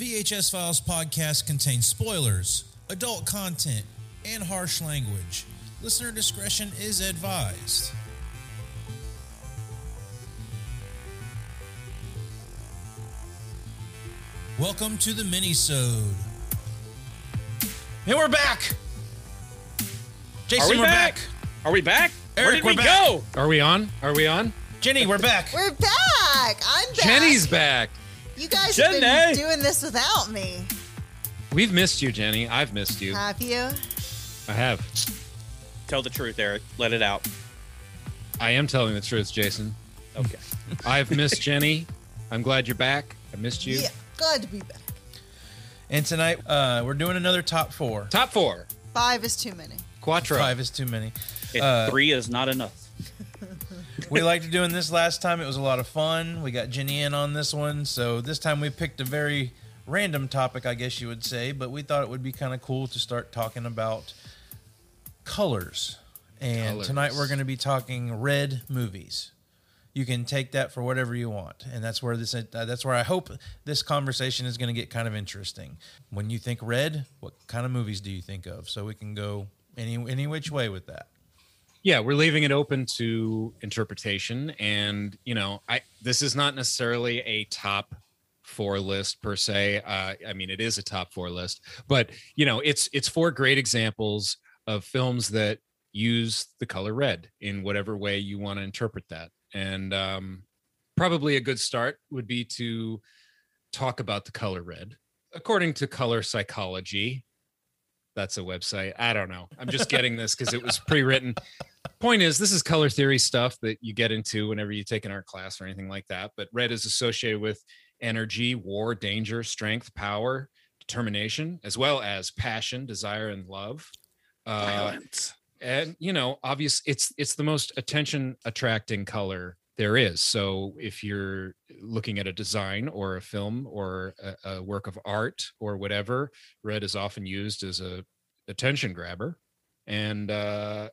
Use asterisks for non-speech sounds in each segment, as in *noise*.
VHS Files podcast contains spoilers, adult content, and harsh language. Listener discretion is advised. Welcome to the mini-sode. And we're back. Jason, Are we we're back? back. Are we back? Eric, Where did we're we back. go? Are we on? Are we on? Jenny, we're back. We're back. I'm back. Jenny's back. You guys have been Jenny. doing this without me. We've missed you, Jenny. I've missed you. Have you? I have. Tell the truth, Eric. Let it out. I am telling the truth, Jason. Okay. *laughs* I've missed Jenny. I'm glad you're back. I missed you. Yeah. Glad to be back. And tonight, uh, we're doing another top four. Top four. Five is too many. Quattro. Five is too many. Uh, three is not enough. We liked doing this last time. It was a lot of fun. We got Jenny in on this one. So this time we picked a very random topic, I guess you would say, but we thought it would be kind of cool to start talking about colors. And Colors. tonight we're going to be talking red movies. You can take that for whatever you want, and that's where this uh, that's where I hope this conversation is going to get kind of interesting. When you think red, what kind of movies do you think of? So we can go any any which way with that. Yeah we're leaving it open to interpretation and you know i this is not necessarily a top four list per se uh, i mean it is a top four list but you know it's it's four great examples of films that use the color red in whatever way you want to interpret that and um, probably a good start would be to talk about the color red. According to color psychology that's a website. I don't know. I'm just getting this because it was pre-written. Point is this is color theory stuff that you get into whenever you take an art class or anything like that but red is associated with energy war danger strength power determination as well as passion desire and love. Uh, Violence. and you know obvious it's it's the most attention attracting color there is. So if you're looking at a design or a film or a, a work of art or whatever red is often used as a attention grabber and uh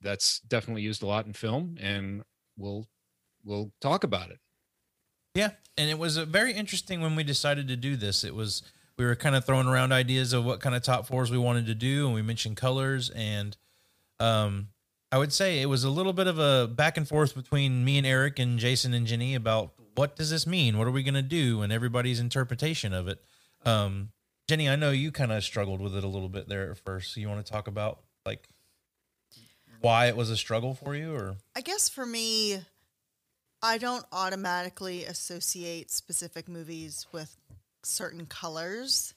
that's definitely used a lot in film and we'll we'll talk about it Yeah, and it was uh, very interesting when we decided to do this. It was we were kind of throwing around ideas of what kind of top fours we wanted to do, and we mentioned colors, and um, I would say it was a little bit of a back and forth between me and Eric and Jason and Jenny about what does this mean, what are we going to do, and everybody's interpretation of it. Um, Jenny, I know you kind of struggled with it a little bit there at first. So you want to talk about like why it was a struggle for you, or I guess for me, I don't automatically associate specific movies with certain colors.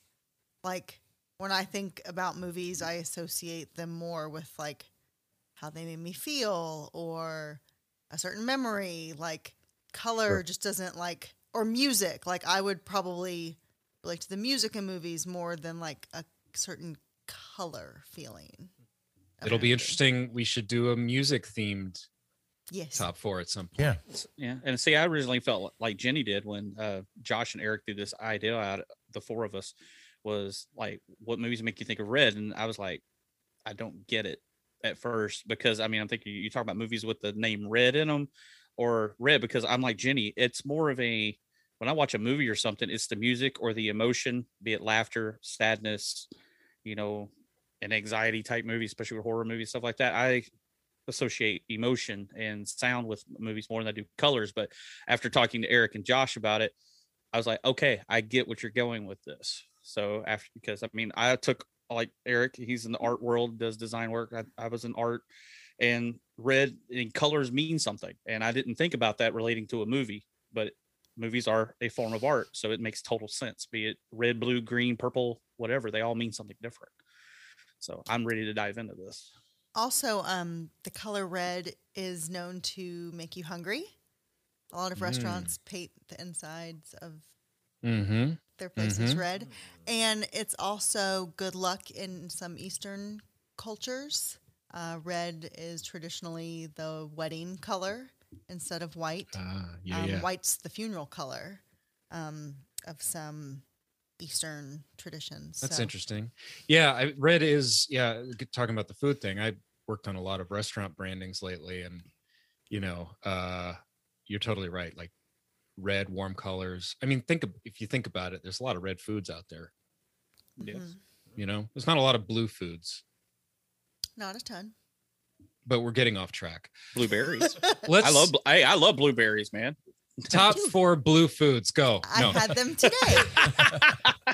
Like when I think about movies, I associate them more with like how they made me feel or a certain memory. Like color Sure. just doesn't like, or music. Like I would probably relate to the music in movies more than like a certain color feeling. of it'll be interesting we should do a music themed Yes. top four at some point yeah, Yeah. And see, I originally felt like Jenny did when uh, Josh and Eric threw this idea out, the four of us, was like, what movies make you think of red? And I was like, I don't get it at first because I mean, I'm thinking you talk about movies with the name red in them or red because I'm like Jenny, it's more of a, when I watch a movie or something, it's the music or the emotion, be it laughter, sadness, you know, an anxiety type movie, especially with horror movies, stuff like that. I associate emotion and sound with movies more than I do colors. But after talking to Eric and Josh about it, I was like, okay, I get what you're going with this. So after because I mean, I took like Eric, he's in the art world, does design work. I, I was in art and red and colors mean something. And I didn't think about that relating to a movie, but movies are a form of art. So it makes total sense, be it red, blue, green, purple, whatever, they all mean something different. So I'm ready to dive into this. Also, um, the color red is known to make you hungry. A lot of Mm. restaurants paint the insides of mm-hmm their places Mhm. red, and it's also good luck in some Eastern cultures. Uh, red is traditionally the wedding color instead of white. Ah, yeah, um, yeah. White's the funeral color um, of some Eastern traditions. That's so- interesting. Yeah, I, red is yeah. Talking about the food thing, I worked on a lot of restaurant brandings lately, and you know, uh, you're totally right. Like red, warm colors. I mean, think of, if you think about it, there's a lot of red foods out there. Yes. Mhm. You know, there's not a lot of blue foods, Not a ton. But we're getting off track. Blueberries. *laughs* Let's I love. I I love blueberries, man. top four blue foods. Go. I no. had them today. *laughs* *laughs*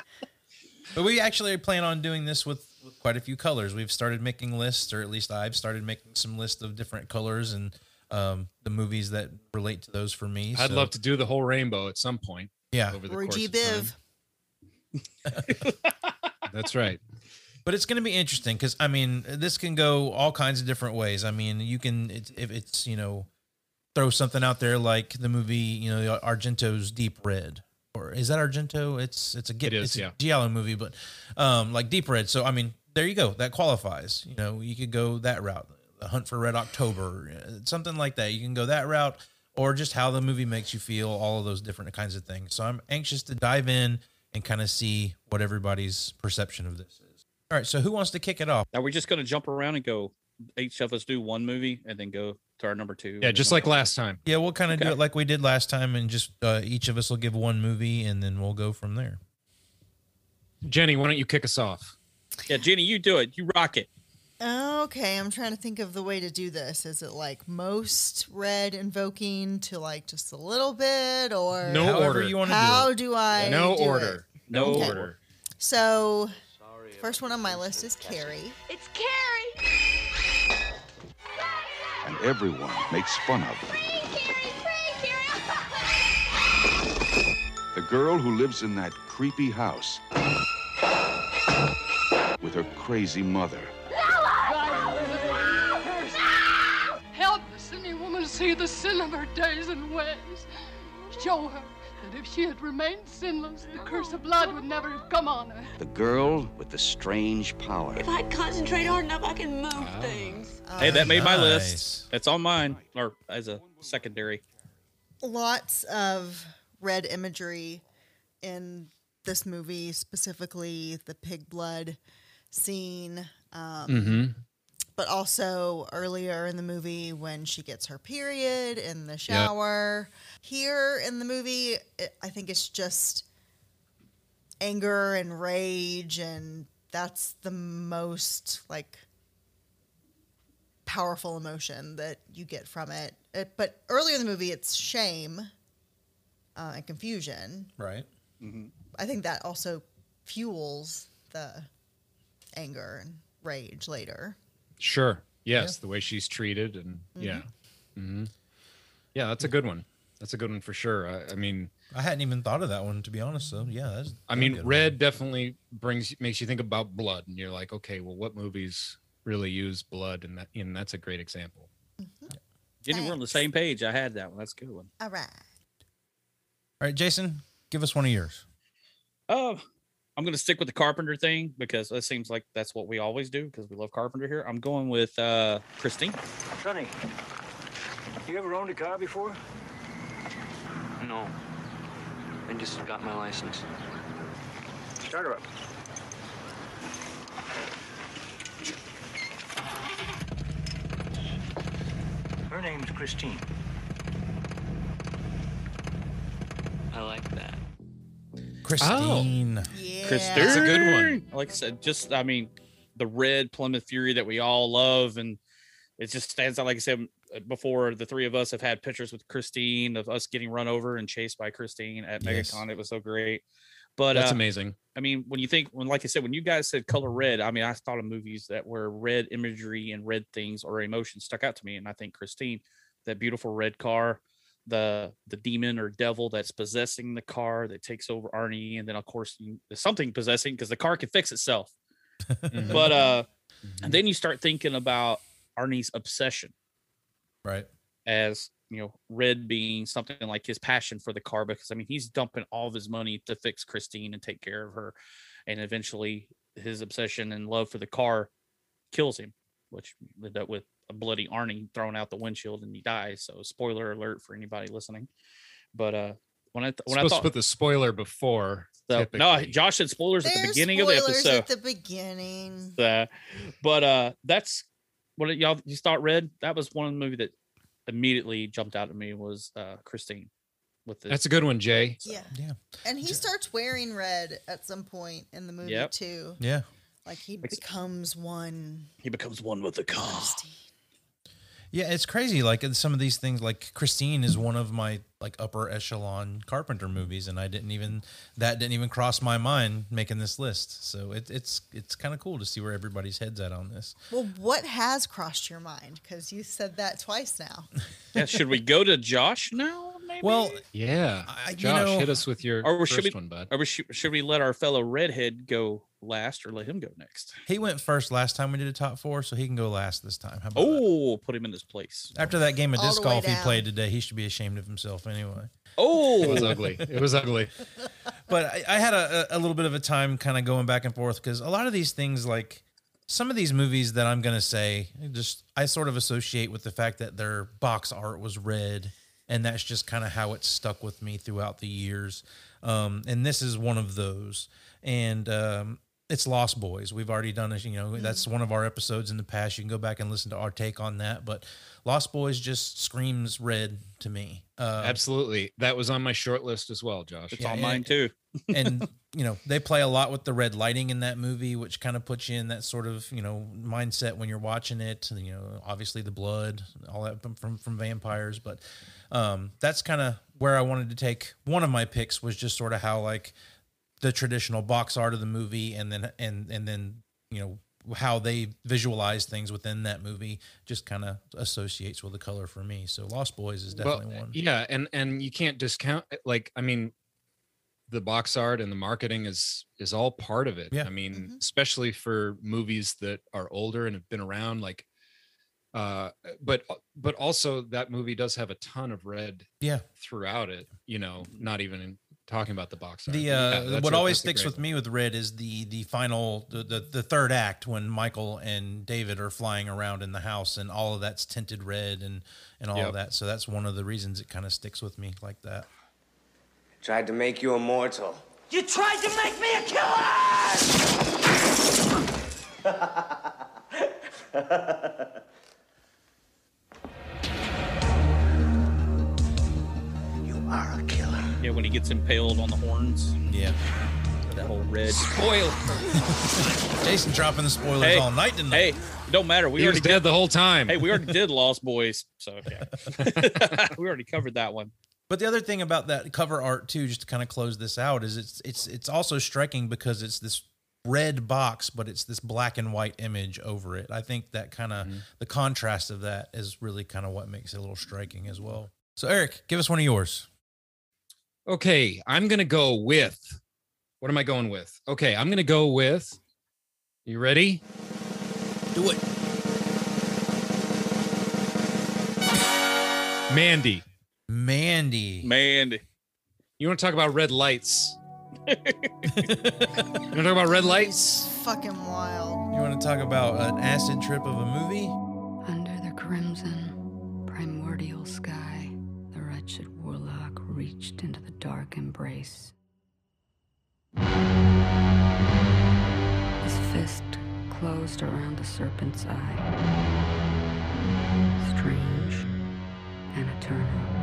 But we actually plan on doing this with, with quite a few colors. We've started making lists, or at least I've started making some lists of different colors and um, the movies that relate to those for me. I'd So, love to do the whole rainbow at some point yeah. over the Roy course G. Biv. That's right. But it's going to be interesting because I mean, this can go all kinds of different ways. I mean, you can it's, if it's you know throw something out there like the movie you know Argento's Deep Red, or is that Argento? It's it's a It is, it's a. Giallo movie, but um like Deep Red. So I mean, there you go. That qualifies. You know, you could go that route. The Hunt for Red October, uh, something like that. You can go that route, or just how the movie makes you feel. All of those different kinds of things. So I'm anxious to dive in and kind of see what everybody's perception of this is. All right, so who wants to kick it off? Are we just gonna jump around and go? Each of us do one movie and then go to our number two. Yeah, just then like last time. Yeah, we'll kind of do it like we did last time, and just uh, each of us will give one movie, and then we'll go from there. Jenny, why don't you kick us off? Yeah, Jenny, you do it. You rock it. Okay, I'm trying to think of the way to do this. Is it like most red invoking to like just a little bit, or No order. you want to do how it. do I? no do it? order. No Okay. order. So, first one on my list is Carrie. It's Carrie! and everyone makes fun of her. Free, Carrie! Free, Carrie! The girl who lives in that creepy house with her crazy mother. Help the sinning woman see the sin of her days and ways. Show her that if she had remained sinless, the curse of blood would never have come on her. The girl with the strange power. If I concentrate hard enough, I can move things. Hey, that made my list. It's on mine, or as a secondary. lots of red imagery in this movie, specifically the pig blood scene, um, Mm-hmm. But also earlier in the movie when she gets her period in the shower. Here in the movie, it, I think it's just anger and rage, and that's the most like powerful emotion that you get from it. it but earlier in the movie, it's shame uh, and confusion. Right. I think that also fuels the anger and rage later. Sure. Yes, the way she's treated, and yeah, hmm yeah, that's a good one. That's a good one for sure. I, I mean, I hadn't even thought of that one to be honest. So yeah, that's. I mean, good red definitely brings makes you think about blood, and you're like, okay, well, what movies really use blood? And that, and that's a great example. Jenny, we're on the same page. I had that one. That's a good one. All right. All right, Jason, give us one of yours. Oh, I'm gonna stick with the Carpenter thing because it seems like that's what we always do because we love Carpenter here. I'm going with uh Christine. Sonny, you ever owned a car before? No. I just got my license. Start her up. Her name's Christine. I like that. Christine. Yeah. Christine. That's a good one. Like I said, just I mean, the red Plymouth Fury that we all love, and it just stands out. Like I said uh, before, the three of us have had pictures with Christine of us getting run over and chased by Christine at Yes. MegaCon. It was so great. But That's uh, amazing. I mean, when you think, when like I said, when you guys said color red, I mean, I thought of movies that were red imagery and red things or emotions stuck out to me, and I think Christine, that beautiful red car, the the demon or devil that's possessing the car that takes over Arnie, and then of course you, something possessing because the car can fix itself. Mhm. But uh, and then you start thinking about Arnie's obsession Right. as you know, red being something like his passion for the car because I mean he's dumping all of his money to fix Christine and take care of her, and eventually his obsession and love for the car kills him, which ended up with a bloody Arnie thrown out the windshield and he dies. So spoiler alert for anybody listening. But uh, when I th- when I thought to put the spoiler before. so, no. Josh said spoilers at the There's beginning of the spoilers episode. at the beginning. Uh, but uh, that's what y'all you thought. Red. That was one of the movie that immediately jumped out at me was uh, Christine. with the That's a good one, Jay. Yeah. Yeah. And he starts wearing red at some point in the movie Yep. too. Yeah. Like he becomes one. he becomes one with the car. Yeah, it's crazy. Like some of these things, like Christine is one of my like upper echelon Carpenter movies, and I didn't even that didn't even cross my mind making this list. So it, it's it's kind of cool to see where everybody's heads at on this. Well, what has crossed your mind? Because you said that twice now. *laughs* Yeah, should we go to Josh now? Maybe? Well, Yeah. I- you Josh, know- hit us with your or first should we, one, bud. or should, should we let our fellow redhead go last, or let him go next? He went first last time we did a top four, so he can go last this time. How about that? Oh, put him in his place. After that game of All disc the way golf he played today, he should be ashamed of himself anyway. Oh, It was ugly. It was ugly. *laughs* but I, I had a, a little bit of a time kind of going back and forth because a lot of these things, like some of these movies that I'm gonna say, just I sort of associate with the fact that their box art was red, and that's just kind of how it stuck with me throughout the years. Um, and this is one of those, and um, it's Lost Boys. We've already done it. You know, that's one of our episodes in the past. You can go back and listen to our take on that. But Lost Boys just screams red to me. Uh, Absolutely. That was on my short list as well, Josh. it's Yeah, on and- mine too. *laughs* and *laughs* you know they play a lot with the red lighting in that movie which kind of puts you in that sort of you know mindset when you're watching it you know obviously the blood all that from from, from vampires but um that's kind of where i wanted to take one of my picks was just sort of how like the traditional box art of the movie and then and and then you know how they visualize things within that movie just kind of associates with the color for me so lost boys is Well, definitely one Yeah, and and you can't discount like I mean the box art and the marketing is is all part of it. Yeah. I mean, Mhm. especially for movies that are older and have been around like uh but but also that movie does have a ton of red yeah throughout it, you know, not even in talking about the box art. The uh, that's what a- always sticks great with me with Red is the the final the, the the third act when Michael and David are flying around in the house and all of that's tinted red and and all Yep. of that. So that's one of the reasons it kind of sticks with me like that. Tried to make you immortal. You tried to make me a killer! *laughs* You are a killer. Yeah, when he gets impaled on the horns, Yeah, that whole red. Spoil. *laughs* Jason dropping the spoilers Hey, all night tonight. Hey, it don't matter. We He was already dead the whole time. Hey, we already *laughs* did Lost Boys, so yeah, *laughs* we already covered that one. But the other thing about that cover art too, just to kind of close this out, is it's it's it's also striking because it's this red box, but it's this black and white image over it. I think that kind of mm-hmm. the contrast of that is really kind of what makes it a little striking as well. So Eric, give us one of yours. Okay, I'm gonna go with. What am I going with? Okay, I'm gonna go with. You ready? Do it. Mandy. Mandy. Mandy. You want to talk about red lights? *laughs* you want to talk about red lights? It's fucking wild. You want to talk about an acid trip of a movie? Under the crimson, reached into the dark embrace. His fist closed around the serpent's eye. Strange and eternal.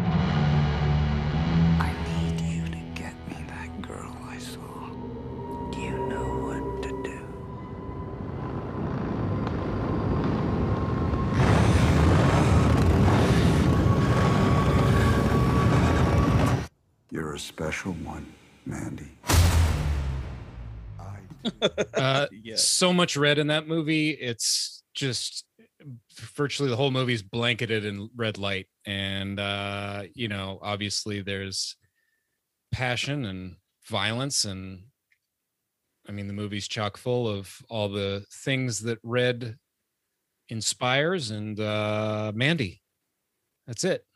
A special one, Mandy. *laughs* Uh, Yeah. So much red in that movie. It's just virtually the whole movie is blanketed in red light, and uh, you know, obviously there's passion and violence, and I mean, the movie's chock full of all the things that red inspires. And uh, Mandy, that's it.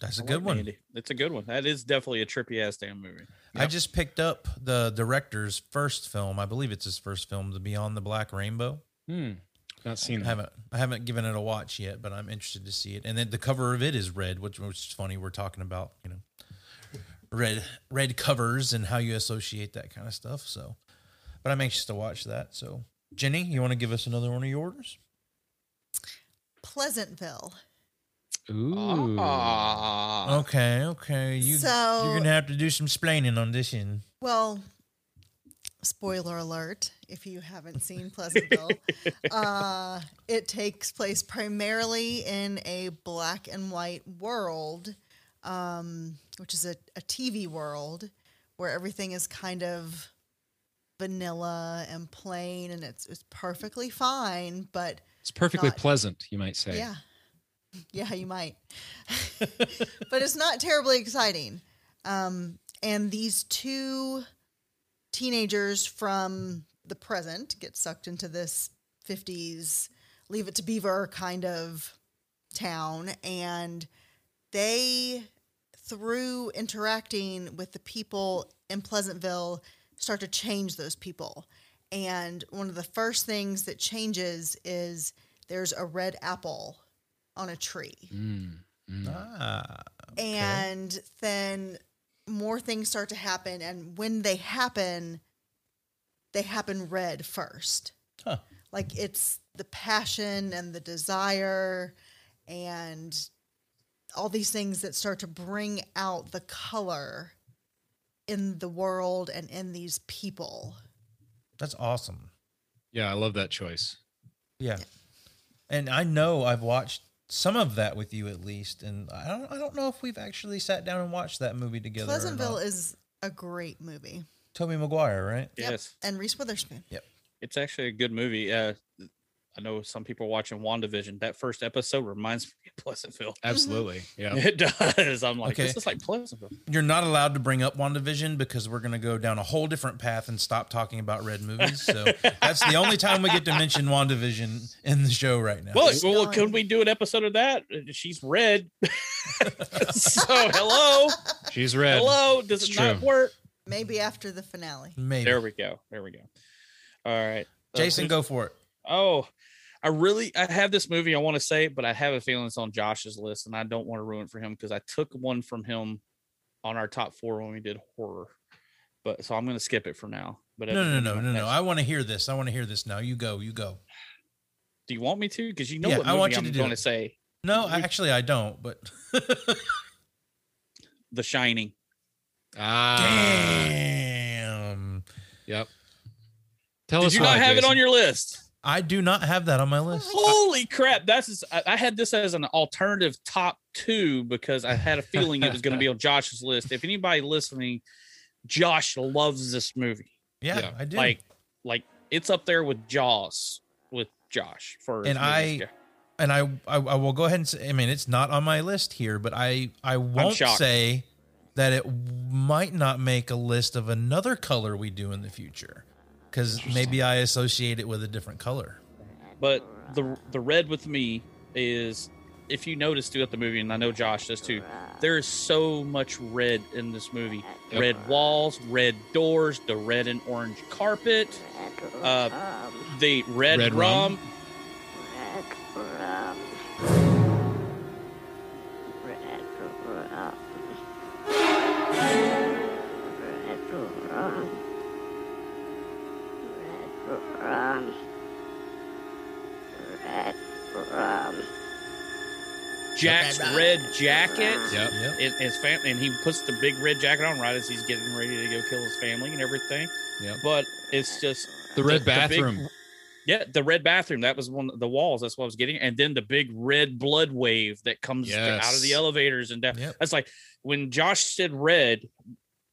That's a I good like one. Mandy. It's a good one. That is definitely a trippy ass damn movie. I just picked up the director's first film. I believe it's his first film, The Beyond the Black Rainbow. Hmm. Not seen I haven't I haven't given it a watch yet, but I'm interested to see it. And then the cover of it is red, which, which is funny. We're talking about you know red red covers and how you associate that kind of stuff. So, but I'm anxious to watch that. So, Jenny, you want to give us another one of yours? Pleasantville. Ooh. Ah. Okay, okay. You So- you're gonna have to do some splaining on this end. Well, spoiler alert if you haven't seen Pleasantville. *laughs* uh, it takes place primarily in a black and white world, um, which is a, a TV world where everything is kind of vanilla and plain and it's, it's perfectly fine, but It's perfectly not- pleasant, you might say. yeah. Yeah, you might. but it's not terribly exciting. Um, and these two teenagers from the present get sucked into this 50s leave it to beaver kind of town and they through interacting with the people in pleasantville start to change those people and one of the first things that changes is there's a red apple on a tree Mm, mm. Ah. and then more things start to happen and when they happen they happen red first Huh. like it's the passion and the desire and all these things that start to bring out the color in the world and in these people That's awesome. Yeah, I love that choice. Yeah. And I know I've watched some of that with you at least, and I don't I don't know if we've actually sat down and watched that movie together. pleasantville is a great movie Tobey Maguire, right? Yep. Yes. and reese witherspoon Yep. It's actually a good movie. Uh, I know some people are watching WandaVision. That first episode reminds me of Pleasantville. *laughs* Absolutely. Yeah. It does. I'm like, Okay. this is like Pleasantville. You're not allowed to bring up WandaVision because we're going to go down a whole different path and stop talking about red movies. So *laughs* that's the only time we get to mention WandaVision in the show right now. Well, well, could we do an episode of that? Uh, She's red. *laughs* so hello, She's red. hello. Does It's it not work? maybe after the finale Maybe. There we go. There we go. All right, Uh, Jason, who's- go for it. Oh, I really I have this movie I want to say, but I have a feeling it's on Josh's list, and I don't want to ruin it for him because I took one from him on our top four when we did horror. But so I'm going to skip it for now. But No, no, no, no, no. I want to hear this. I want to hear this now. You go. You go. Do you want me to? Because you know Yeah, what I want you I'm to do going to say. No, I, actually, I don't. But *laughs* The Shining. Ah. damn, Yep. Tell Did us you why, not have it on your list? I do not have that on my list. Holy crap! That's just- I, I had this as an alternative top two because I had a feeling it was going to be on Josh's list. If anybody listening, Josh loves this movie. Yeah, Yeah. I do. Like, like it's up there with Jaws with Josh for And I- and I, I I will go ahead and say I mean it's not on my list here, but I I won't say that it might not make a list of another color we do in the future because maybe I associate it with a different color. but the the red with me is if you notice throughout the movie, and I know Josh does too. There is so much red in this movie. Yep. Red walls, red doors, the red and orange carpet, uh, the red, Red rum. rum. Um, Jack's red jacket. Uh, yep. Yep. And his family, and he puts the big red jacket on right as he's getting ready to go kill his family and everything. Yep. But it's just The red big- bathroom. yeah, the red bathroom. That was one of the walls. That's what I was getting. And then the big red blood wave that comes out of the elevators and down. Yep. That's like when Josh said red.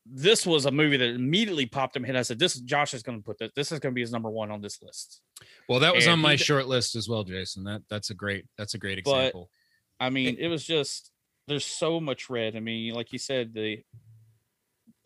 This was a movie that immediately popped in my head. I said, "This Josh is going to put this. This is going to be his number one on this list." Well, that was And on my he short list as well, Jason. That that's a great that's a great But- example. I mean, it was just there's so much red. I mean, like you said, the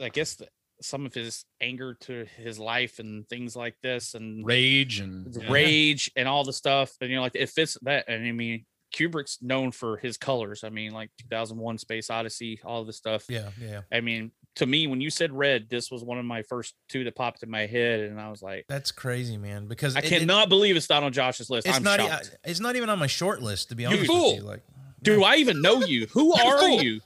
I guess the, some of his anger to his life and things like this, and Rage and the yeah. rage and all the stuff, and you know, like it fits that. And I mean, Kubrick's known for his colors. I mean, like 2001: Space Odyssey, all the stuff. Yeah, yeah. I mean, to me, when you said red, this was one of my first two that popped in my head, and I was like, That's crazy, man. Because I it- it- cannot believe it's not on Josh's list. it's I'm not. shocked. It's not even on my short list to be You honest fool. with you. Like, Do I even know you? Who *laughs* are you?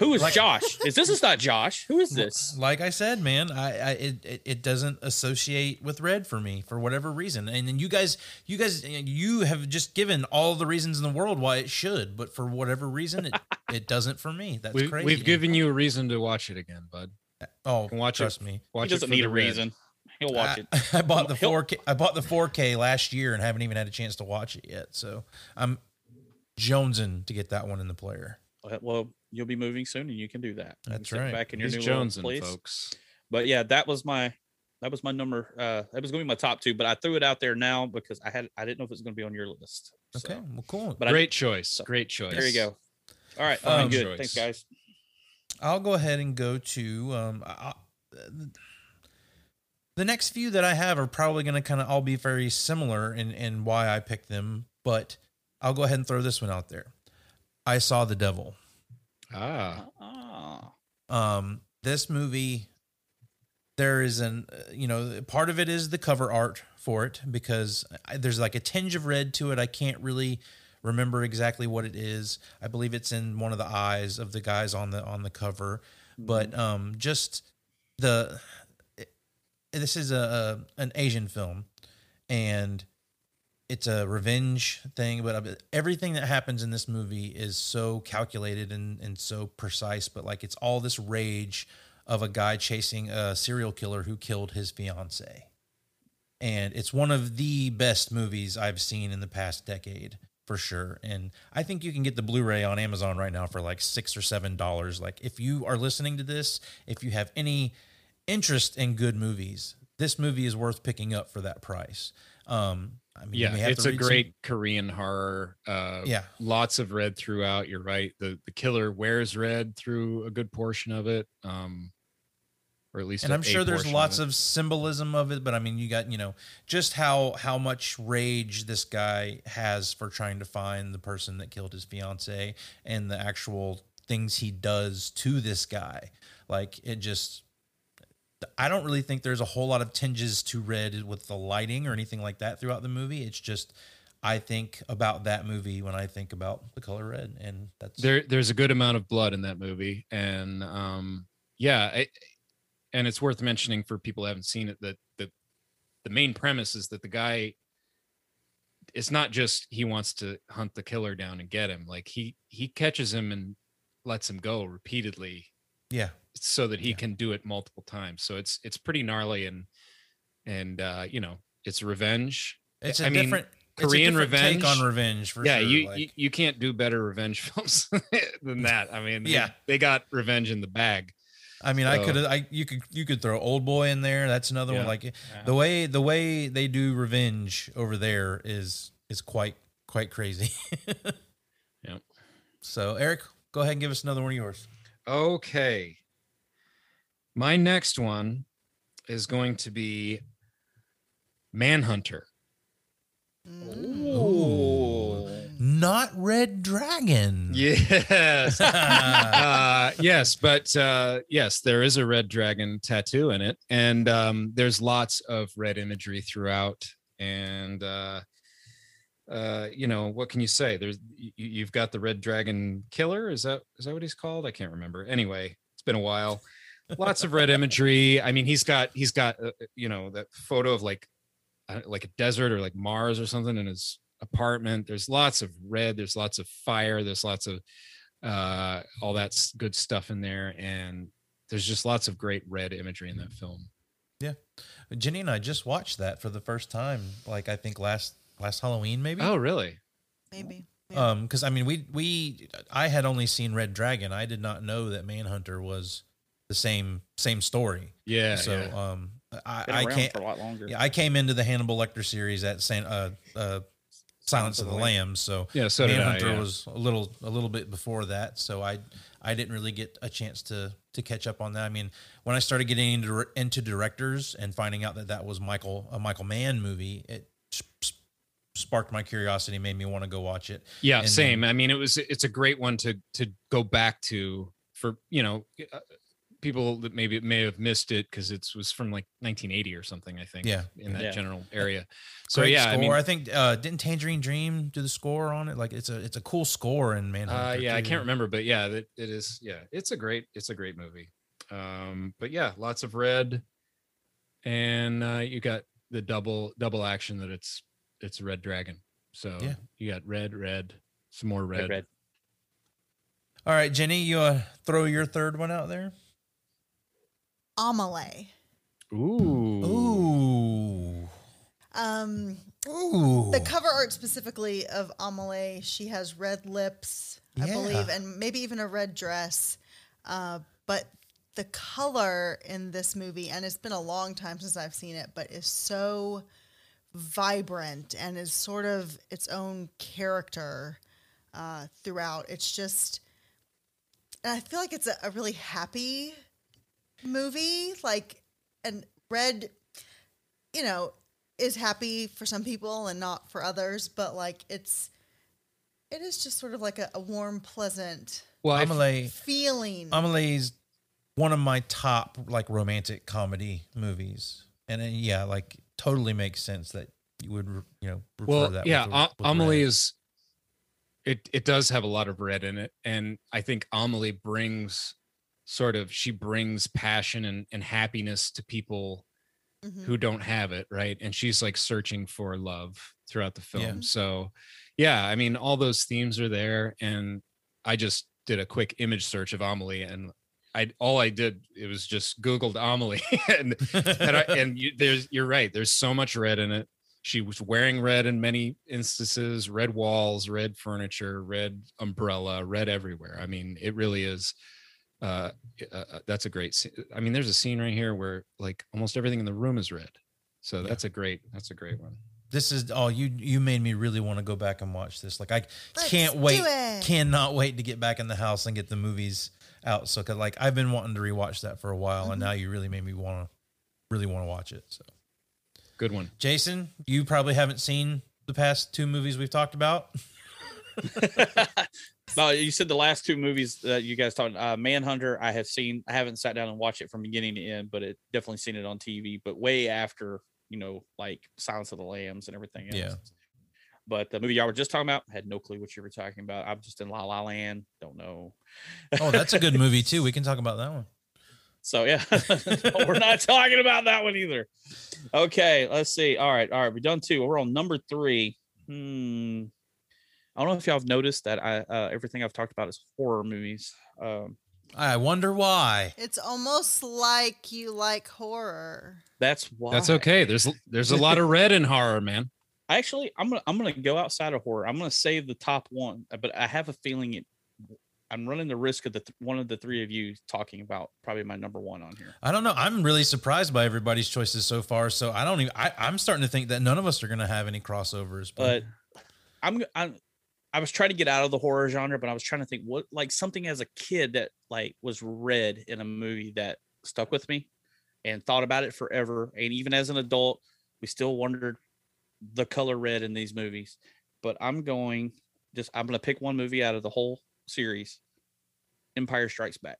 Who is Like- Josh? Is this is not Josh? Who is this? Like I said, man, I, I it, it it doesn't associate with red for me for whatever reason. And then you guys, you guys, you have just given all the reasons in the world why it should, but for whatever reason, it *laughs* it doesn't for me. That's we, crazy. we've given you a reason to watch it again, bud. oh, You can watch trust it. me. Watch he it doesn't for need a red. reason. He'll watch I, it. *laughs* I bought the He'll- 4K. I bought the 4K last year and haven't even had a chance to watch it yet. So I'm jonesing to get that one in the player. Well, you'll be moving soon, and you can do that. That's right. Back in your He's new little jonesing, place. folks. But yeah, that was my that was my number. Uh, that was going to be my top two, but I threw it out there now because I had I didn't know if it was going to be on your list. Okay, well, cool. but I, Great choice. so- Great choice. there you go. All right, Um, fine, good. choice. Thanks, guys. I'll go ahead and go to um, I, I- the next few that I have are probably going to kind of all be very similar in in why I picked them, but I'll go ahead and throw this one out there. I saw the devil. Ah. Ah, Um, this movie, there is an uh, you know part of it is the cover art for it because I, there's like a tinge of red to it. I can't really remember exactly what it is. I believe it's in one of the eyes of the guys on the on the cover, but um, just the it- this is a, a an Asian film, and it's a revenge thing. But everything that happens in this movie is so calculated and and so precise. But like it's all this rage of a guy chasing a serial killer who killed his fiance. And it's one of the best movies I've seen in the past decade for sure. And I think you can get the Blu-ray on Amazon right now for like six or seven dollars. Like if you are listening to this, if you have any interest in good movies, this movie is worth picking up for that price. Um, I mean, Yeah, it's a read some- great Korean horror. Uh, Yeah. lots of red throughout. You're right. The the killer wears red through a good portion of it, um, or at least. and I'm sure there's lots of symbolism of it, but I mean, you got you know just how how much rage this guy has for trying to find the person that killed his fiance, and the actual things he does to this guy. Like it just, I don't really think there's a whole lot of tinges to red with the lighting or anything like that throughout the movie. It's just. I think about that movie when I think about the color red, and that's there. There's a good amount of blood in that movie, and um, yeah, I, and it's worth mentioning for people who haven't seen it that the the main premise is that the guy it's not just he wants to hunt the killer down and get him like he he catches him and lets him go repeatedly yeah, so that he can do it multiple times so it's it's pretty gnarly and and uh you know it's revenge it's I a mean, different a Korean revenge on revenge for yeah sure. you, like- you you can't do better revenge *laughs* films than *laughs* that i mean Yeah. they, got revenge in the bag I mean, I could I you could you could throw Old Boy in there. That's another one. Yeah. Like the way the way they do revenge over there is is quite quite crazy. *laughs* Yep. So Eric, go ahead and give us another one of yours. Okay. My next one is going to be Manhunter. Ooh. Not Red Dragon. Yes. *laughs* uh, yes, but uh, yes, there is a red dragon tattoo in it, and um, there's lots of red imagery throughout. And uh, uh, you know, what can you say? There's you, you've got the red dragon killer. Is that is that what he's called? I can't remember. Anyway, it's been a while. Lots of red imagery. I mean, he's got he's got uh, you know that photo of like uh, like a desert or like Mars or something in his apartment. There's lots of red. There's lots of fire. There's lots of uh, all that good stuff in there, and there's just lots of great red imagery in that film. Yeah. Jenny and I just watched that for the first time, like I think last last Halloween, maybe. Oh, really? Maybe. Um, because I mean, we we I had only seen Red Dragon. I did not know that Manhunter was the same same story. Yeah. So yeah. um, I I can't. for a lot longer. Yeah, I came into the Hannibal Lecter series at San, uh, uh, Silence of the Lambs. So Yeah, so did I, Manhunter yeah. was a little a little bit before that. So I I didn't really get a chance to to catch up on that. I mean, when I started getting into into directors and finding out that that was Michael a Michael Mann movie, it sparked my curiosity, made me want to go watch it. yeah, And same. I mean, it was it's a great one to to go back to for you know. Uh, people that maybe may have missed it because it was from like 1980 or something. I think. Yeah. in that Yeah. general area. So Great yeah, score. I mean, I think uh, didn't Tangerine Dream do the score on it? Like it's a it's a cool score in Uh, Manhunter. yeah, I can't remember, but yeah, it, it is. Yeah, it's a great, it's a great movie. Um, but yeah, lots of red, and uh, you got the double double action that it's it's Red Dragon. So Yeah. you got red, red, some more red. red. All right, Jenny, you uh, throw your third one out there. Amelie. Ooh, Ooh, Um, ooh. the cover art specifically of Amelie, she has red lips, I believe, and maybe even a red dress. Uh, but the color in this movie, and it's been a long time since I've seen it, but is so vibrant and is sort of its own character uh, throughout. It's just, and I feel like it's a, a really happy movie. Like, and Red, you know, is happy for some people and not for others, but like it's, it is just sort of like a, a warm, pleasant well, I f- Amelie. feeling. Amelie's one of my top like romantic comedy movies, and then, yeah, like totally makes sense that you would you know refer well, that. yeah, with, A- with Amelie red. is. It it does have a lot of red in it, and I think Amelie brings sort of she brings passion and, and happiness to people Mhm. who don't have it, right? And she's like searching for love throughout the film. Yeah. So, yeah, I mean, all those themes are there, and I just did a quick image search of Amelie, and I all I did it was just Googled Amelie, *laughs* and and, I, and you, there's you're right. There's so much red in it. She was wearing red in many instances, red walls, red furniture, red umbrella, red everywhere. I mean, it really is. Uh, uh, uh, that's a great. scene. I mean, there's a scene right here where like almost everything in the room is red. So Yeah. that's a great. That's a great one. this is oh you you made me really want to go back and watch this. Like I Let's can't wait, it. cannot wait to get back in the house and get the movies out. So cause like I've been wanting to rewatch that for a while, Mm-hmm. and now you really made me want to really want to watch it. So Good one. Jason, you probably haven't seen the past two movies we've talked about. *laughs* *laughs* no, you said the last two movies that you guys talked. Uh, Manhunter, I have seen. I haven't sat down and watched it from beginning to end, but it definitely seen it on TV. But way after, you know, like Silence of the Lambs and everything else. Yeah. But the movie y'all were just talking about had no clue what you were talking about. I'm just in La La Land. Don't know. Oh, that's a good movie too. We can talk about that one. So yeah, *laughs* we're not talking about that one either. Okay, let's see. All right, all right, we're done two. We're on number three. Hmm. I don't know if y'all have noticed that I uh, everything I've talked about is horror movies. Um, I wonder why. it's almost like you like horror. that's why. That's okay. There's there's a lot of *laughs* red in horror, man. Actually, I'm gonna I'm gonna go outside of horror. I'm gonna save the top one, uh, but I have a feeling it. I'm running the risk of the th- one of the three of you talking about probably my number one on here. I don't know. I'm really surprised by everybody's choices so far. So I don't even. I, I'm starting to think that none of us are going to have any crossovers. but I'm I'm I was trying to get out of the horror genre, but I was trying to think what like something as a kid that like was red in a movie that stuck with me and thought about it forever. And even as an adult, we still wondered the color red in these movies. But I'm going just I'm gonna pick one movie out of the whole series. Empire Strikes Back.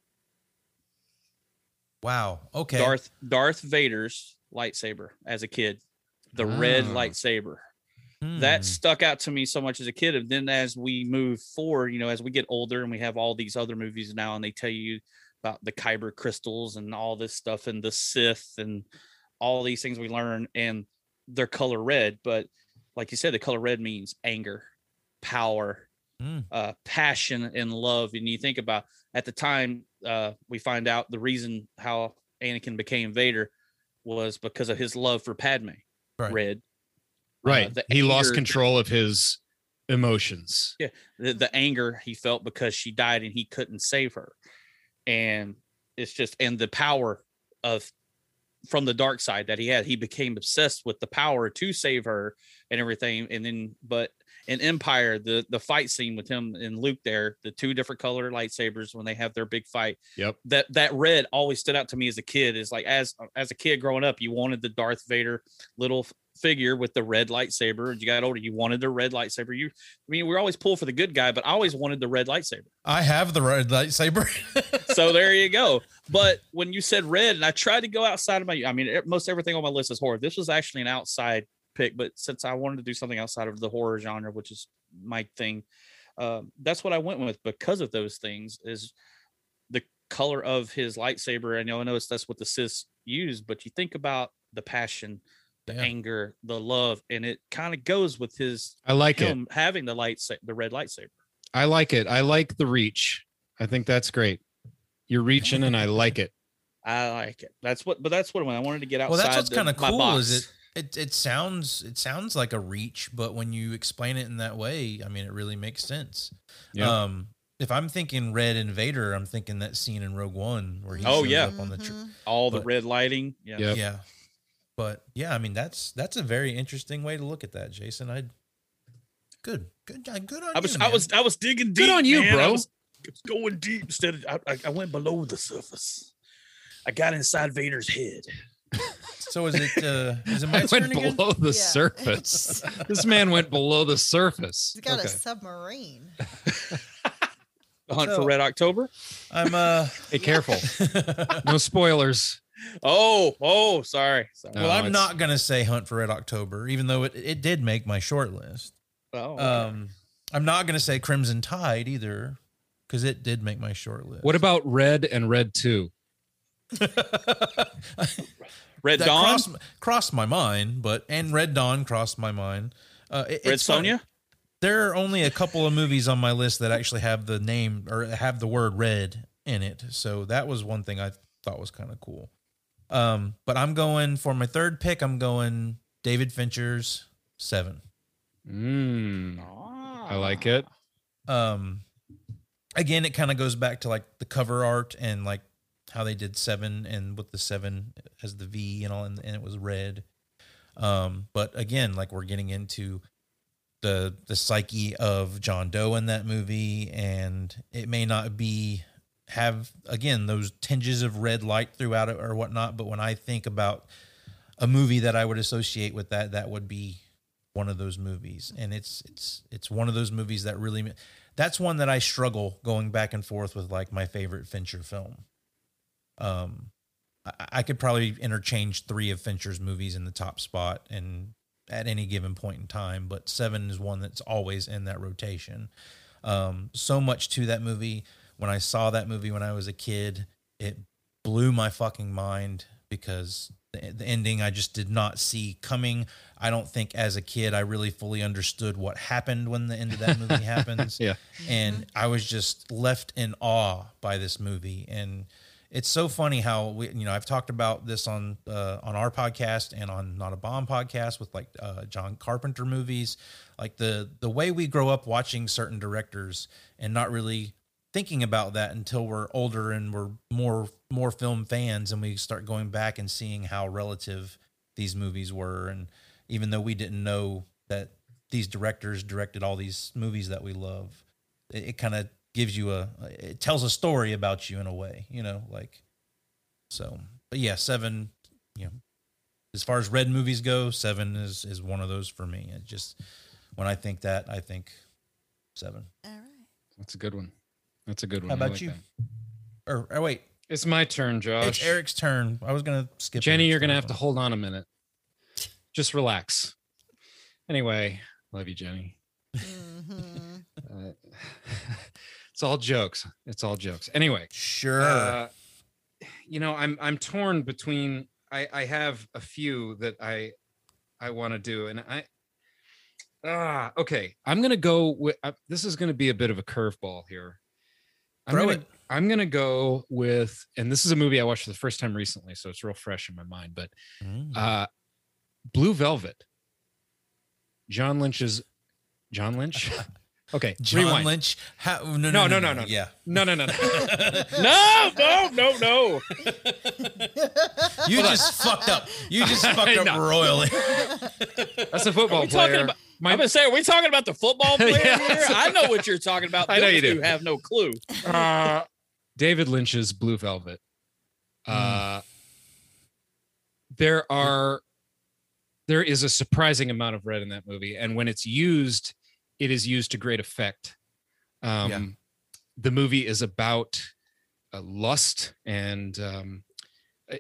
wow. Okay. Darth Darth Vader's lightsaber as a kid. The red Ah. lightsaber Hmm. that stuck out to me so much as a kid. And then as we move forward, you know, as we get older and we have all these other movies now, and they tell you about the Kyber crystals and all this stuff and the Sith and all these things we learn, and they're color red. But like you said, the color red means anger, power, Hmm. uh, passion, and love. And you think about at the time, uh, we find out the reason how Anakin became Vader was because of his love for Padme. Right. Red. Uh, Right. the he lost control of his emotions. yeah the, the anger he felt because she died and he couldn't save her and it's just and the power of from the dark side that he had he became obsessed with the power to save her and everything and then but in Empire, the the fight scene with him and Luke there, the two different color lightsabers when they have their big fight. Yep. That that red always stood out to me as a kid. Is like as as a kid growing up, you wanted the Darth Vader little figure with the red lightsaber. As you got older, you wanted the red lightsaber. You, I mean, we are always pull for the good guy, but I always wanted the red lightsaber. I have the red lightsaber. *laughs* so there you go. But when you said red, and I tried to go outside of my, I mean, most everything on my list is horror. This was actually an outside pick, but since I wanted to do something outside of the horror genre, which is my thing, um, that's what I went with because of those things. Is the color of his lightsaber? I know, I know that's what the Sith use, but you think about the passion, the Yeah. anger, the love, and it kind of goes with his. I like it. having the light, the red lightsaber. I like it. I like the reach. I think that's great. You're reaching, and I like it. *laughs* I like it. That's what, but that's what I wanted to get outside. well, that's what's kind of cool. box. Is it, it? It sounds it sounds like a reach, but when you explain it in that way, I mean, it really makes sense. Yeah. Um, if I'm thinking Red Invader, I'm thinking that scene in Rogue One where he Oh, shows yeah. up on the tr- all the red lighting. Yeah. Yep. yeah. But yeah, I mean that's that's a very interesting way to look at that, Jason. I good, good, uh, good on I was you, I man. was I was digging deep. Good on you, man. I bro. was going deep instead of I, I, I went below the surface. I got inside Vader's head. So is it uh is it my *laughs* I turn went again? below the Yeah. surface. *laughs* this man went below the surface. He's got Okay. a submarine. *laughs* The hunt So- for Red October. I'm uh Hey, careful. no spoilers. Oh, oh, sorry. sorry. No, well, I'm it's- not gonna say Hunt for Red October, even though it, it did make my short list. Oh, okay. Um, I'm not gonna say Crimson Tide either, because it did make my short list. What about Red and Red 2? Red that Dawn, crossed, crossed my mind, but and Red Dawn crossed my mind. Uh, it- Red it's funny. Sonja. There are only a couple of movies on my list that actually have the name or have the word red in it. So that was one thing I thought was kind of cool. Um, but I'm going for my third pick. I'm going David Fincher's Seven. Mm, I like it. Um, again, it kind of goes back to like the cover art and like how they did Seven and with the seven as the V and all, and, and it was red. Um, but again, like we're getting into the the psyche of John Doe in that movie, and it may not be have again those tinges of red light throughout it or whatnot. But when I think about a movie that I would associate with that, that would be one of those movies, and it's it's it's one of those movies that really that's one that I struggle going back and forth with like my favorite Fincher film. Um, I, I could probably interchange three of Fincher's movies in the top spot and at any given point in time, but Seven is one that's always in that rotation. Um, so much to that movie. When I saw that movie when I was a kid, it blew my fucking mind because the, the ending I just did not see coming. I don't think as a kid I really fully understood what happened when the end of that movie *laughs* happens. Yeah. And I was just left in awe by this movie. And it's so funny how we, you know, I've talked about this on uh, on our podcast and on Not a Bomb podcast with like uh, John Carpenter movies, like the the way we grow up watching certain directors and not really thinking about that until we're older and we're more more film fans and we start going back and seeing how relative these movies were. And even though we didn't know that these directors directed all these movies that we love it, it kind of gives you a it tells a story about you in a way you know like so but yeah seven you know as far as red movies go seven is is one of those for me it just when i think that i think seven All right. That's a good one. That's a good one. how about like you or, or wait It's my turn, Josh. it's eric's turn i was gonna skip Jenny, Eric's you're gonna turn. have to hold on a minute. Just relax. Anyway, love you, Jenny. hmm *laughs* Uh, it's all jokes. It's all jokes. Anyway, sure uh, you know, I'm I'm torn between. I I have a few that I I want to do, and I ah okay. I'm gonna go with. Uh, this is gonna be a bit of a curveball here. I'm Throw gonna, it. I'm gonna go with, and this is a movie I watched for the first time recently, so it's real fresh in my mind. But Mm. uh, Blue Velvet, John Lynch's John Lynch. *laughs* Okay, John rewind. Lynch. How, no, no, No, no, no, no, no. Yeah. No, no, no, no. *laughs* no, no, no, no. You just fucked up. You just *laughs* fucked up No. royally. That's a football Are we talking player. about? My, I'm gonna say, are we talking about the football *laughs* player Yeah. here? I know what you're talking about. I know you do. two Have no clue. uh, David Lynch's Blue Velvet. Uh, there are there is a surprising amount of red in that movie, and when it's used, it is used to great effect. Um, Yeah. The movie is about uh, lust, and um,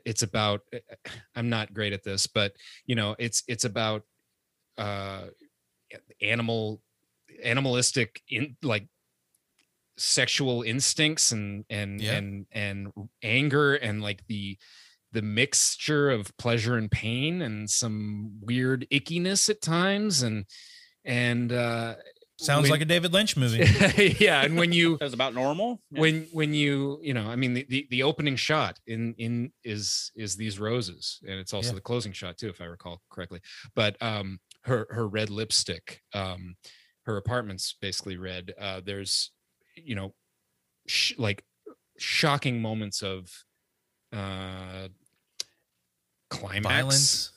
it's about. I'm not great at this, but you know, it's it's about uh, animal animalistic in like sexual instincts and and Yeah. and and anger and like the the mixture of pleasure and pain and some weird ickiness at times and and uh Sounds when- like a David Lynch movie. *laughs* yeah and when you *laughs* That's about normal. Yeah. when when you you know i mean the, the the opening shot in in is is these roses and it's also Yeah. the closing shot too if i recall correctly but um her her red lipstick um her apartment's basically red uh there's you know sh- like shocking moments of uh climax Violence.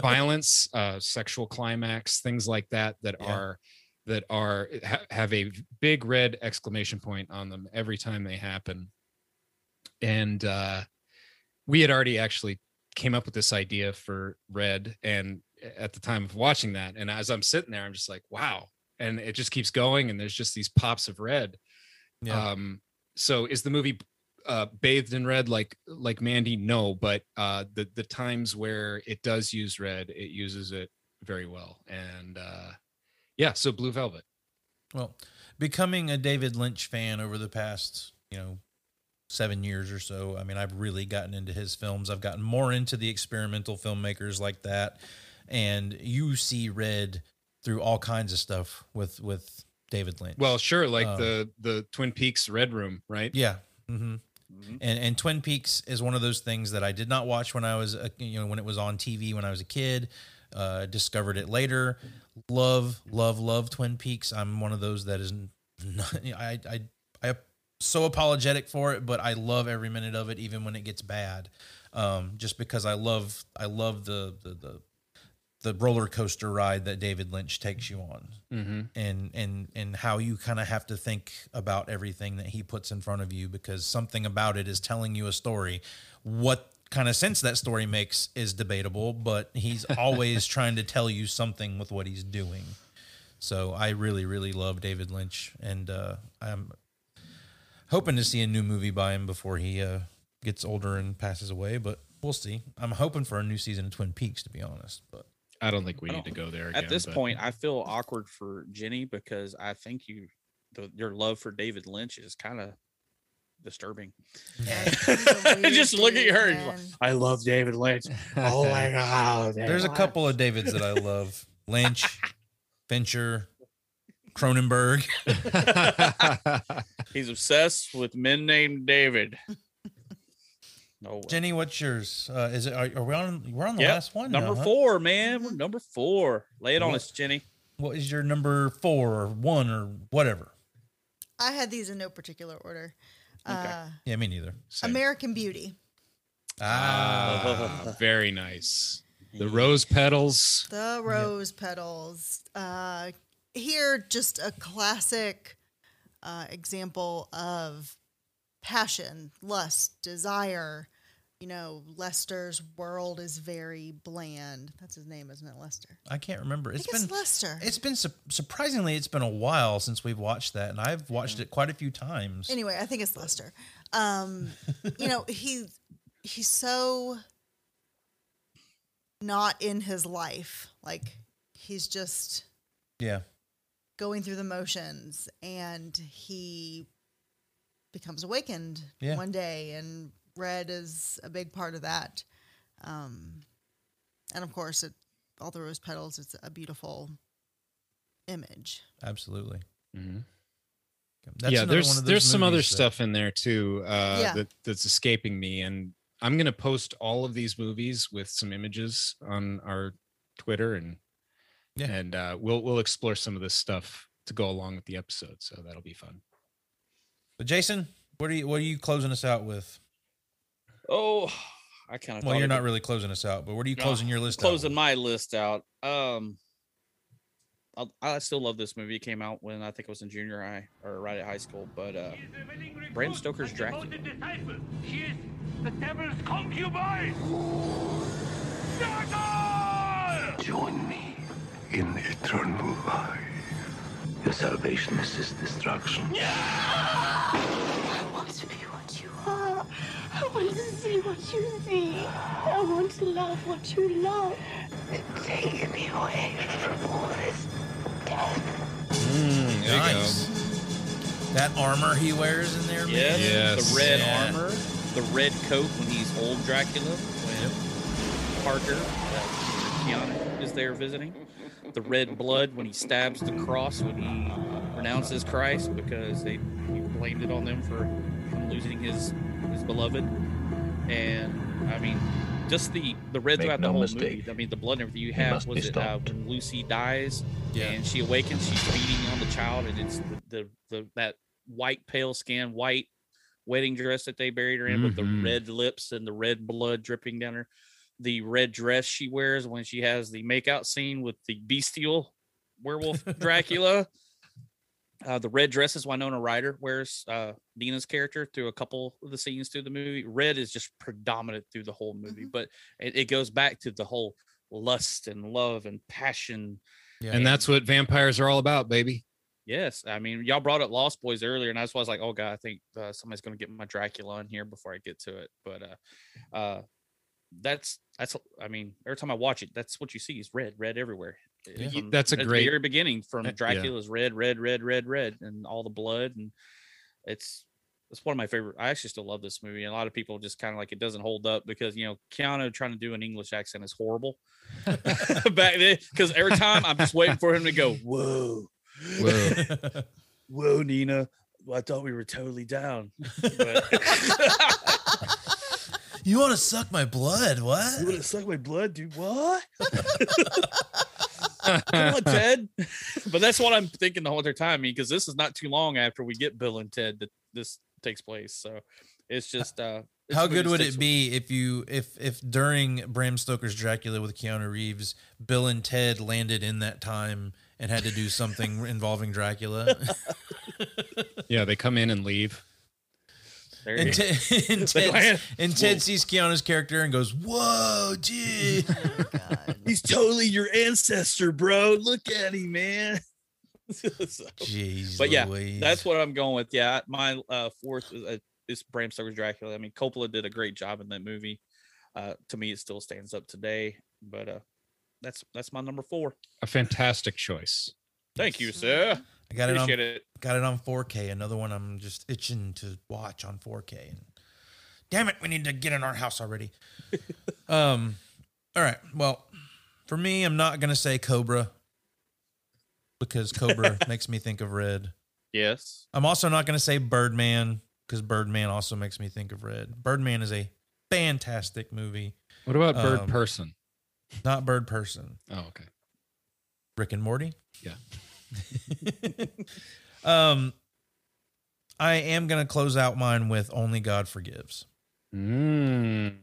Violence uh sexual climax things like that that Yeah. are that are ha- have a big red exclamation point on them every time they happen and uh we had already actually came up with this idea for red and at the time of watching that and as i'm sitting there i'm just like wow and it just keeps going and there's just these pops of red Yeah. um so is the movie uh bathed in red like like mandy no but uh the the times where it does use red it uses it very well and uh yeah so blue velvet Well, becoming a David Lynch fan over the past, you know, seven years or so, I mean, I've really gotten into his films. I've gotten more into the experimental filmmakers like that. And you see red through all kinds of stuff with with David Lynch. well sure like Um, the the twin peaks red room right yeah. Mm hmm Mhm. And and Twin Peaks is one of those things that I did not watch when I was a, you know when it was on TV when I was a kid. Uh, discovered it later. Love, love, love Twin Peaks. I'm one of those that is *laughs* not. I I I so apologetic for it, but I love every minute of it, even when it gets bad. Um, just because I love I love the the the, the roller coaster ride that David Lynch takes you on. Mm-hmm. and and and how you kind of have to think about everything that he puts in front of you because something about it is telling you a story. What kind of sense that story makes is debatable but he's *laughs* always trying to tell you something with what he's doing. So i really really love david lynch and uh, i'm hoping to see a new movie by him before he uh, gets older and passes away but we'll see. I'm hoping for a new season of twin peaks to be honest but i don't think we I need to go there again, At this but- point, I feel awkward for Jenny because I think you, the, your love for David Lynch is kind of disturbing. *laughs* Just look at her. like, *laughs* I love David Lynch. Oh my god. There's a couple of Davids that I *laughs* love: Lynch, Fincher, Cronenberg. He's obsessed with men named David. No way. Jenny, what's yours? Uh, is it? Are, are we on? We're on the Yep, last one. Number now, huh? four, man. We're number four. Lay it on us, Jenny. What is your number four or one or whatever? I had these in no particular order. Uh, Yeah, me neither. American Beauty. Ah, Ah, *laughs* very nice the rose petals The rose petals. Uh, here, just a classic uh, example of passion, lust, desire. You know, Lester's world is very bland. That's his name, isn't it, Lester? I can't remember. It's been Lester. it's been su- surprisingly it's been a while since we've watched that, and I've watched it quite a few times. Anyway, I think it's Lester. Um, *laughs* you know, he he's so not in his life. Like he's just Yeah, going through the motions and he becomes awakened Yeah. one day and red is a big part of that um and of course it all the rose petals it's a beautiful image absolutely. Mhm. That's yeah there's one of those there's some other that- stuff in there too uh Yeah. that, that's escaping me and i'm gonna post all of these movies with some images on our twitter and Yeah. and uh we'll we'll explore some of this stuff to go along with the episode so that'll be fun But Jason, what are you what are you closing us out with? Oh, I kind of. Well, you're not really closing us out, but what are you closing your list? Closing with? my list out. Um, I, I still love this movie. It came out when I think I was in junior high or right at high school. But uh, Bram Stoker's Dracula. She is the devil's concubine. Join me in eternal life. Your salvation is his destruction. I I want to see what you see. I want to love what you love. Take me away from all this death. Mm, there you Nice. That armor he wears in there. man. Yes, Yes. the red Yeah. armor, the red coat when he's old Dracula, when Harker, uh, Keanu, is there visiting. The red blood when he stabs the cross when he renounces Christ because they he blamed it on them for him losing his his beloved. And I mean, just the the red Make throughout no the whole mistake. movie. I mean, the blood and everything you have was it uh, when Lucy dies Yeah. and she awakens, she's beating on the child, and it's the the, the that white pale skin, white wedding dress that they buried her in with the Mhm. red lips and the red blood dripping down her. The red dress she wears when she has the makeout scene with the bestial werewolf *laughs* Dracula. Uh, the red dress is Winona Ryder wears uh, Mina's character through a couple of the scenes through the movie. Red is just predominant through the whole movie, but it, it goes back to the whole lust and love and passion. Yeah. And that's what vampires are all about, baby. Yes, I mean y'all brought up Lost Boys earlier, and that's why I was like, oh god, I think uh, somebody's gonna get my Dracula in here before I get to it. But uh, uh, that's that's I mean every time I watch it, that's what you see is red, red everywhere. Yeah. from- That's a at great- the very beginning from Uh, yeah. Dracula's red, red, red, red, red, and all the blood, and it's it's one of my favorite. I actually still love this movie, and a lot of people just kind of like it doesn't hold up because you know Keanu trying to do an English accent is horrible *laughs* back then. Because every time I'm just waiting for him to go, whoa, Whoa. *laughs* whoa, Mina. Well, I thought we were totally down. But *laughs* you want to suck my blood? What? you want to suck my blood, dude? What? *laughs* Come on, Ted. *laughs* but that's what I'm thinking the whole entire time. I mean, because this is not too long after we get Bill and Ted that this takes place. So it's just uh it's How good would sticks it with- be if you if if during Bram Stoker's Dracula with Keanu Reeves, Bill and Ted landed in that time and had to do something *laughs* involving Dracula? Yeah, they come in and leave. There And, go. *laughs* Ted, and, Ted, land- and Ted sees Keanu's character and goes, "Whoa, dude!" *laughs* *laughs* He's totally your ancestor, bro. Look at him, man. So- Jeez, but yeah, Louise. that's what I'm going with. Yeah, my uh, fourth is, uh, is Bram Stoker's Dracula. I mean, Coppola did a great job in that movie. Uh, to me, it still stands up today. But uh, that's that's my number four. A fantastic choice. Thank you, sir. I got it on it. got it on 4K. Another one I'm just itching to watch on 4K. And damn it, we need to get in our house already. *laughs* um, all right. Well, for me, I'm not gonna say Cobra because Cobra *laughs* makes me think of red. Yes. I'm also not gonna say Birdman because Birdman also makes me think of red. Birdman is a fantastic movie. What about Bird Um, Person? Not Bird Person. Oh, okay. Rick and Morty. Yeah. *laughs* um, I am gonna close out mine with Only God Forgives. Mm.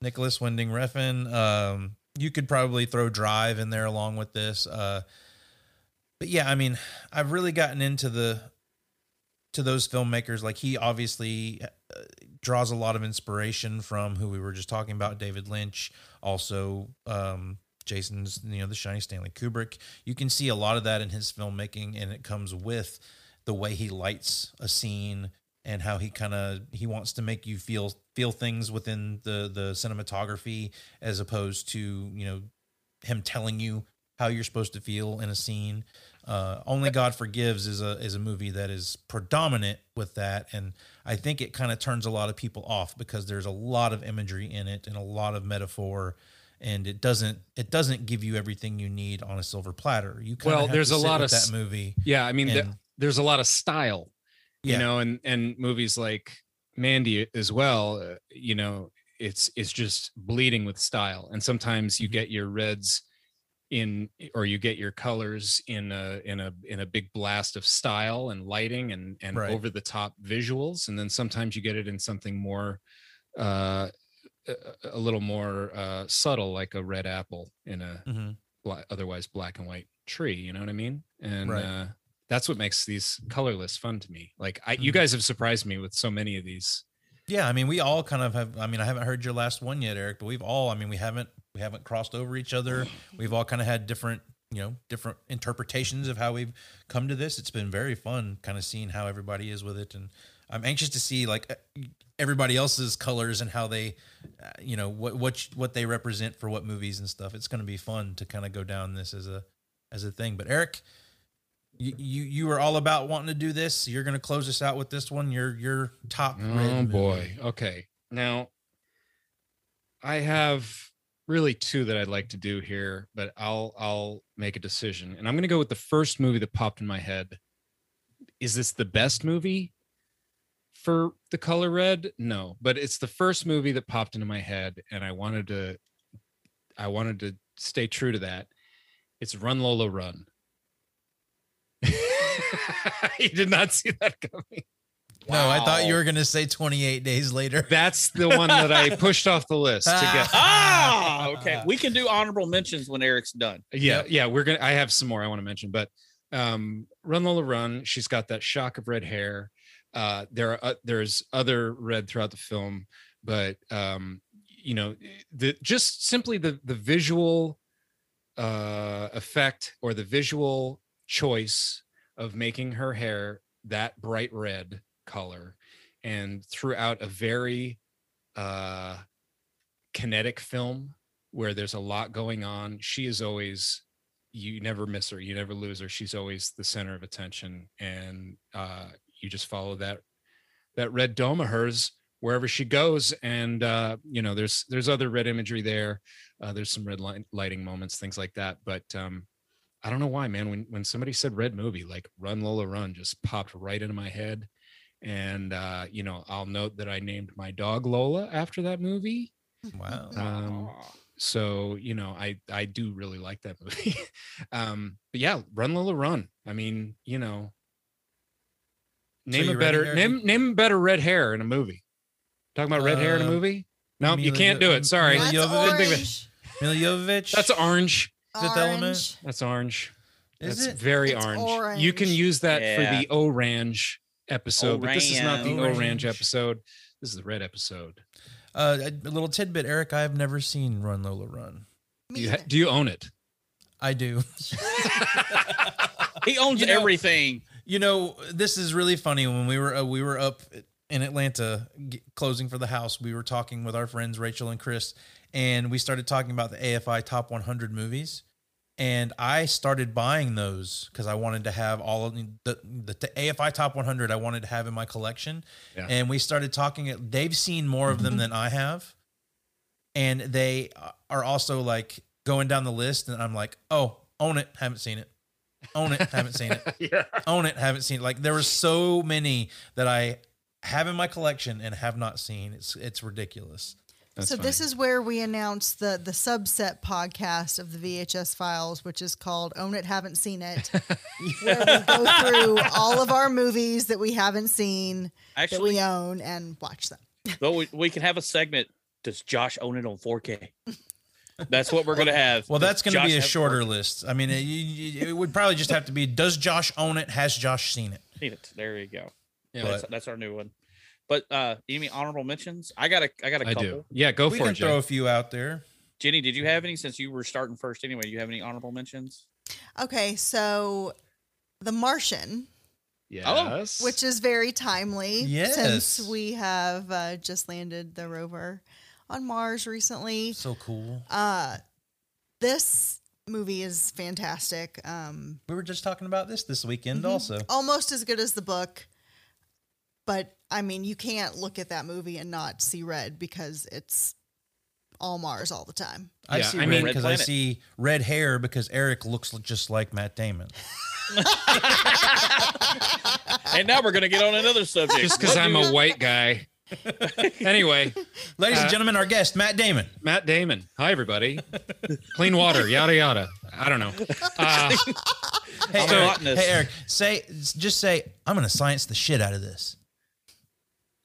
Nicolas Winding Refn. Um, you could probably throw Drive in there along with this. Uh, but yeah, I mean, I've really gotten into the to those filmmakers. Like he obviously uh, draws a lot of inspiration from who we were just talking about, David Lynch. Also, um, Jason's, you know, the Shiny Stanley Kubrick. You can see a lot of that in his filmmaking, and it comes with the way he lights a scene and how he kind of he wants to make you feel feel things within the the cinematography as opposed to you know him telling you how you're supposed to feel in a scene. Uh, Only God Forgives is a is a movie that is predominant with that, and I think it kind of turns a lot of people off because there's a lot of imagery in it and a lot of metaphor, and it doesn't it doesn't give you everything you need on a silver platter. You Well, there's a lot of that movie. Yeah, I mean, the- and- there's a lot of style, you Yeah. know, and and movies like Mandy as well. Uh, you know, it's it's just bleeding with style, and sometimes Mm-hmm. you get your reds in or you get your colors in a in a in a big blast of style and lighting and and Right. over the top visuals and then sometimes you get it in something more uh a, a little more uh subtle like a red apple in a Mhm. bla- otherwise black and white tree. You know what I mean? And Right. uh, that's what makes these colorless fun to me. Like I, Mm-hmm. you guys have surprised me with so many of these. Yeah, I mean, we all kind of have. I mean, I haven't heard your last one yet, Eric, but we've all. I mean, we haven't we haven't crossed over each other. *sighs* We've all kind of had different, you know, different interpretations of how we've come to this. It's been very fun, kind of seeing how everybody is with it, and I'm anxious to see like uh, everybody else's colors and how they, uh, you know, what what what they represent for what movies and stuff. It's going to be fun to kind of go down this as a as a thing. But Eric, you you, you were all about wanting to do this. You're going to close us out with this one. Your your top. Oh boy. Okay. Now I have really two that I'd like to do here, but I'll I'll make a decision. And I'm going to go with the first movie that popped in my head. Is this the best movie for The Color Red? No, but it's the first movie that popped into my head and I wanted to I wanted to stay true to that. It's Run Lola Run. *laughs* you did not see that coming. No, I thought you were going to say 28 days later. *laughs* That's the one that I *laughs* pushed off the list to get. Ah, okay. We can do honorable mentions when Eric's done. yeah yeah we're gonna i have some more i want to mention but um run lola run she's got that shock of red hair uh there are uh, there's other red throughout the film but um you know the just simply the the visual uh effect or the visual choice of making her hair that bright red color and throughout a very uh kinetic film where there's a lot going on. She is always you never miss her, you never lose her. She's always the center of attention, and uh, you just follow that that red dome of hers wherever she goes. And uh, you know, there's there's other red imagery there. Uh, there's some red light, lighting moments, things like that. But um, I don't know why, man. When when somebody said red movie, like Run Lola Run, just popped right into my head. And uh, you know, I'll note that I named my dog Lola after that movie. Wow. *laughs* Um, so you know, I I do really like that *laughs* movie. um, but yeah, Run Lola Run. I mean, you know, name you a better name name a better red hair in a movie. Talking about red hair in a Uh, movie? No, you can't do it. Sorry. Mila That's Jovovich. Didn't think of it. orange. Mila Jovovich. That's orange. Fifth Element. That's orange. Is That's it? very It's orange. You can use that Yeah. for the orange episode, but this is not the Orange. orange episode. This is the red episode. Uh, a, a little tidbit, Eric. I have never seen Run Lola Run. Me You ha- do you own it? I do. *laughs* He owns You know- everything. You know, this is really funny. When we were uh, we were up in Atlanta g- closing for the house, we were talking with our friends Rachel and Chris, and we started talking about the AFI Top 100 movies. And I started buying those because I wanted to have all of the, the, the AFI Top 100. I wanted to have in my collection, Yeah. and we started talking. Uh, they've seen more of them mm-hmm. than I have, and they uh, are also like going down the list, and I'm like, oh, own it, haven't seen it, own it, haven't seen it *laughs* yeah. own it, haven't seen it. Like there were so many that I have in my collection and have not seen. It's it's ridiculous. That's so this is where we announce the the subset podcast of the VHS files, which is called "Own It, Haven't Seen It," *laughs* where we go through all of our movies that we haven't seen that Actually, we own and watch them. though we, we can have a segment. Does Josh own it on 4K? *laughs* That's what we're gonna have. Well, Does that's going to be a shorter 4K? list. I mean, it, you- you- it would probably just have to be: Does Josh own it? Has Josh seen it? Seen it. There you go. Yeah, that's, but- that's our new one. But uh, you mean honorable mentions? I got a I got a I couple. do. Yeah, go we for can it, throw Jay. a few out there. Jenny, did you have any since you were starting first anyway? You have any honorable mentions? Okay, so The Martian, Yes. which is very timely Yes. since we have uh, just landed the rover on Mars recently. So cool. Uh, this movie is fantastic. Um, We were just talking about this this weekend, Mhm. also. almost as good as the book but i mean you can't look at that movie and not see red because it's all mars all the time I see I red mean- because I see red hair because Eric looks just like Matt Damon. *laughs* and now we're gonna get on another subject. Just because I'm a white guy. *laughs* anyway, Ladies Uh, and gentlemen, our guest Matt Damon. Matt Damon. Hi, everybody. Clean water, yada yada. I don't know. Uh, *laughs* Hey, I'm Eric, hey Eric, say just say I'm going to science the shit out of this.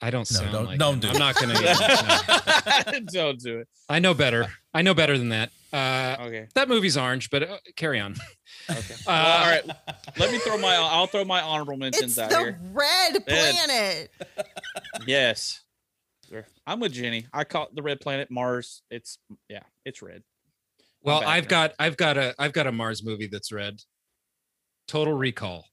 I don't No, sound don't- like don't him. do I'm it. not gonna. no. *laughs* Don't do it. I know better. I know better than that. Uh, Okay. that movie's orange, but uh, carry on. Okay. Uh, *laughs* Well, all right. Let me throw my. I'll throw my honorable It's mentions out the here. red Red. planet. Yes. There. I'm with Jenny. I caught the red planet Mars. It's yeah, it's red. Well, I've there. got I've got a I've got a Mars movie that's red. Total Recall.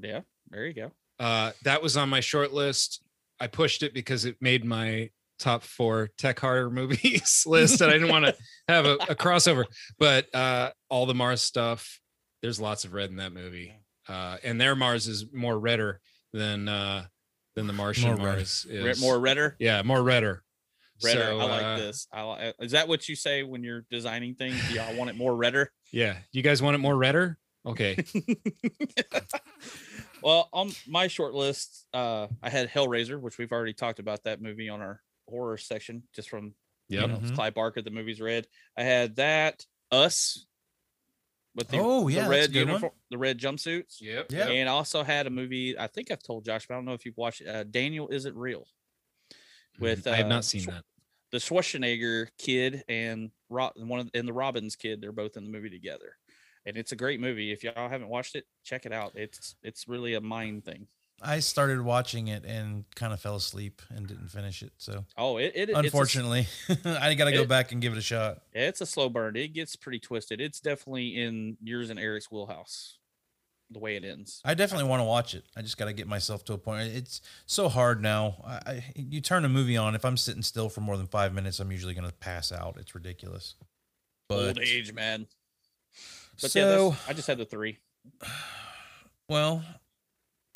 Yeah, there you go. Uh, that was on my short list. I pushed it because it made my top four tech horror *laughs* movies *laughs* list, and I didn't want to have a, a crossover. But uh, all the Mars stuff, there's lots of red in that movie, uh, and their Mars is more redder than uh, than the Martian More. Mars Re- is. More redder. yeah, more redder. Redder. So, I like uh, this. I like. Is that what you say when you're designing things? Yeah, I want it more redder. Yeah, you guys want it more redder? Okay, *laughs* Well, on my short list, uh, I had Hellraiser, which we've already talked about that movie on our horror section, just from yeah, you know, it's Mhm. Clive Barker. The movie's red. I had that Us with the, Oh, yeah, that's a red good one. uniform, the red jumpsuits. Yep. Yeah. And I also had a movie. I think I've told Josh, but I don't know if you've watched it. Uh, Daniel isn't real. With I have uh, not seen Schwar- that. the Schwarzenegger kid and Ro- one of and the Robbins kid. They're both in the movie together, and it's a great movie. If y'all haven't watched it, check it out. It's it's really a mind thing. I started watching it and kind of fell asleep and didn't finish it. So Oh, it, it it's a- unfortunately, *laughs* I got to go it- back and give it a shot. it's a slow burn. It gets pretty twisted. It's definitely in yours and Eric's wheelhouse. The way it ends. I definitely want to watch it. I just got to get myself to a point. It's so hard now. I, I, you turn a movie on. If I'm sitting still for more than five minutes, I'm usually going to pass out. It's ridiculous. Old age, man. But so, yeah, I just had the three. *sighs* well,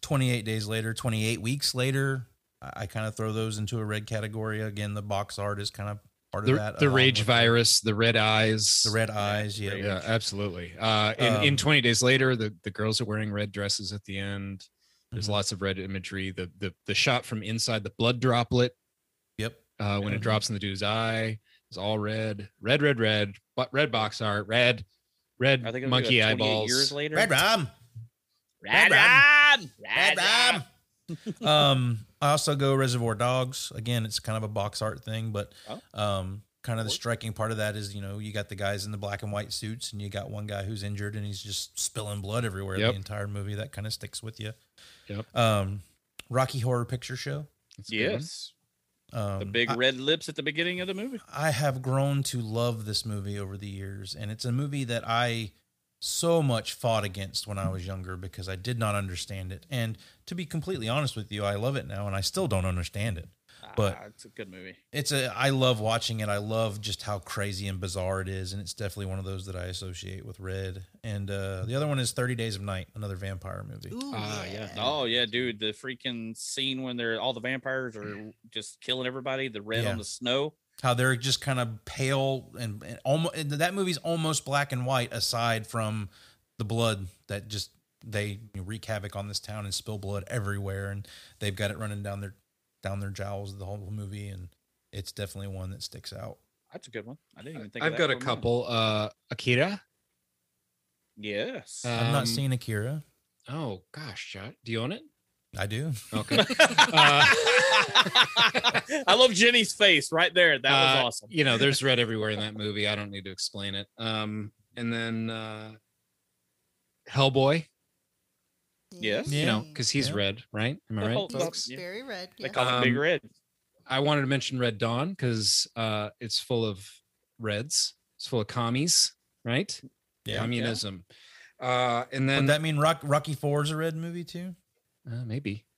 28 days later, 28 weeks later, I, I kind of throw those into a red category. Again, the box art is kind of part The, of that. the rage virus, the red eyes, The red eyes. Yeah. yeah, absolutely. Uh, in, in Um, 20 days later, the, the girls are wearing red dresses at the end. There's Mhm. lots of red imagery. The, the the shot from inside the blood droplet Yep. uh, when it Mhm. drops in the dude's eye it's all red, red, red, red, but red box art, red, red I think it'll be monkey like 28 eyeballs. years later. Red Rum. Red Red Rum. Rum! Red Rum. um, I also go Reservoir Dogs. Again, it's kind of a box art thing, but Oh. um, kind of the striking part of that is you know you got the guys in the black and white suits, and you got one guy who's injured and he's just spilling blood everywhere Yep. the entire movie. That kind of sticks with you. Yep. Um, Rocky Horror Picture Show. That's a good one. Yes. Um, The big I- red lips at the beginning of the movie. I have grown to love this movie over the years, and it's a movie that I so much fought against when I was younger because I did not understand it. And to be completely honest with you, I love it now, and I still don't understand it. But Ah, it's a good movie. it's a I love watching it. I love just how crazy and bizarre it is, and it's definitely one of those that I associate with Red. And uh, the other one is Thirty Days of Night, another vampire movie. Ooh, Ah, yeah. Oh yeah, dude, the freaking scene when they're all the vampires are just killing everybody. The red Yeah. on the snow. How they're just kind of pale and, and almost that movie's almost black and white aside from the blood that just they wreak havoc on this town and spill blood everywhere and they've got it running down their down their jowls the whole movie and it's definitely one that sticks out That's a good one. I didn't even think. I've that got a for moment. couple. Uh, Akira. Yes. i've not Um, seen akira Oh gosh, John, do you own it? I do Okay. *laughs* uh, *laughs* I love Jenny's face right there. That was Uh, awesome. You know, there's red everywhere in that movie. I don't need to explain it. Um, and then uh, Hellboy, Yes. you know, because he's Yeah. red, right? Am I right, whole- folks? Yeah. very red. They Yeah. call it Big Um, Red. I wanted to mention Red Dawn because uh, it's full of reds. It's full of commies, right? yeah Communism. Uh, and would then that mean Rock, rocky four is a red movie too uh, maybe. *laughs*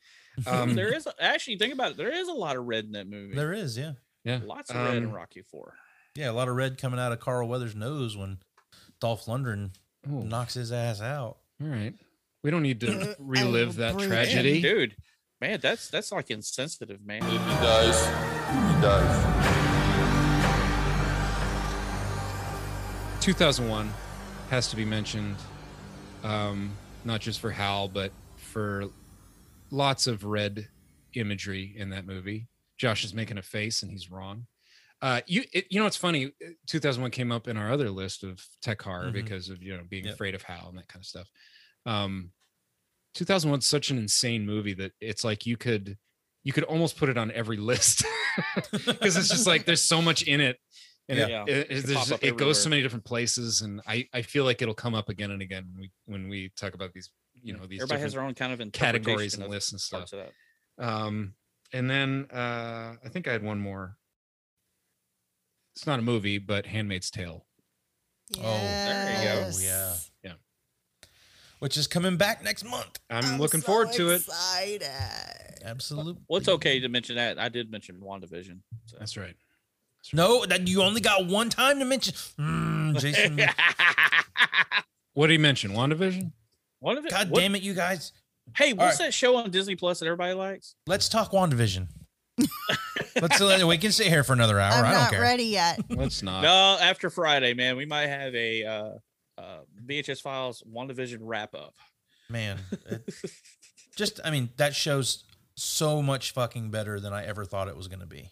Um, there is actually think about it. There is a lot of red in that movie. there is yeah yeah. Lots of red in Um, Rocky Four. yeah a lot of red coming out of carl weathers nose when dolph lundgren Ooh, knocks his ass out all right. We don't need Uh, to *laughs* relive that will break tragedy. dude. Man, that's that's like insensitive, man. If he dies, he dies. 2001 has to be mentioned um not just for hal but for lots of red imagery in that movie josh is making a face and he's wrong uh you it, you know it's funny uh, 2001 came up in our other list of tech horror Mhm. because of you know being Yep. afraid of hal and that kind of stuff um 2001 is such an insane movie that it's like you could you could almost put it on every list *laughs* because it's just like there's so much in it And Yeah. it, it, It it goes so many different places, and I, I feel like it'll come up again and again when we when we talk about these, you know, these Everybody has their own kind of categories and of lists and stuff. parts of that. Um, and then uh, I think I had one more. It's not a movie, but ¡Handmaid's Tale. Oh, there you go. Yes. Yeah. Yeah. Which is coming back next month. I'm, looking forward to it. Excited. Absolutely. Well, it's okay to mention that. I did mention WandaVision. So. That's right. No, that you only got one time to mention. Mm, Jason. *laughs* What did he mention? WandaVision? WandaVision. God what- damn it, you guys. Hey, what's right. that show on Disney Plus that everybody likes? Let's talk WandaVision. *laughs* Let's uh, we can sit here for another hour. I'm I don't not care. ready yet. *laughs* Let's not. No, after Friday, man, we might have a uh, uh, VHS Files WandaVision wrap up. Man. *laughs* it- just I mean, that show's so much fucking better than I ever thought it was gonna be.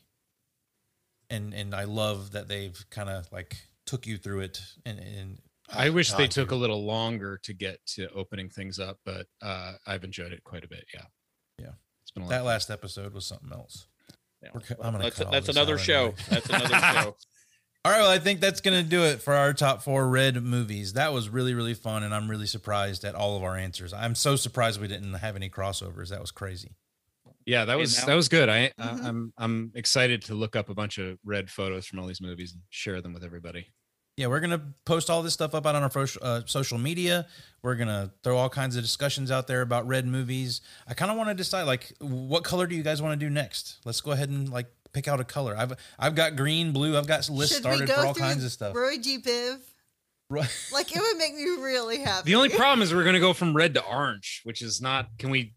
And and I love that they've kind of like took you through it and and I wish they took dude. a little longer to get to opening things up, but uh, I've enjoyed it quite a bit. Yeah. Yeah. It's been a that of fun. last episode was something else. Yeah. We're I'm gonna That's, cut all that's this another out show. anyway. That's another *laughs* show. All right, well, I think that's going to do it for our top four red movies. That was really, really fun, and I'm really surprised at all of our answers. I'm so surprised we didn't have any crossovers. That was crazy. Yeah, that was now- that was good. I. I I'm I'm excited to look up a bunch of red photos from all these movies and share them with everybody. Yeah, we're going to post all this stuff up out on our fo- uh, social media. We're going to throw all kinds of discussions out there about red movies. I kind of want to decide, like, what color do you guys want to do next? Let's go ahead and, like, pick out a color. I've I've got green, blue. I've got lists Should started for all kinds of stuff. Roy G. Biv? Right. *laughs* Like it would make me really happy. The only problem is we're gonna go from red to orange, which is not. Can we?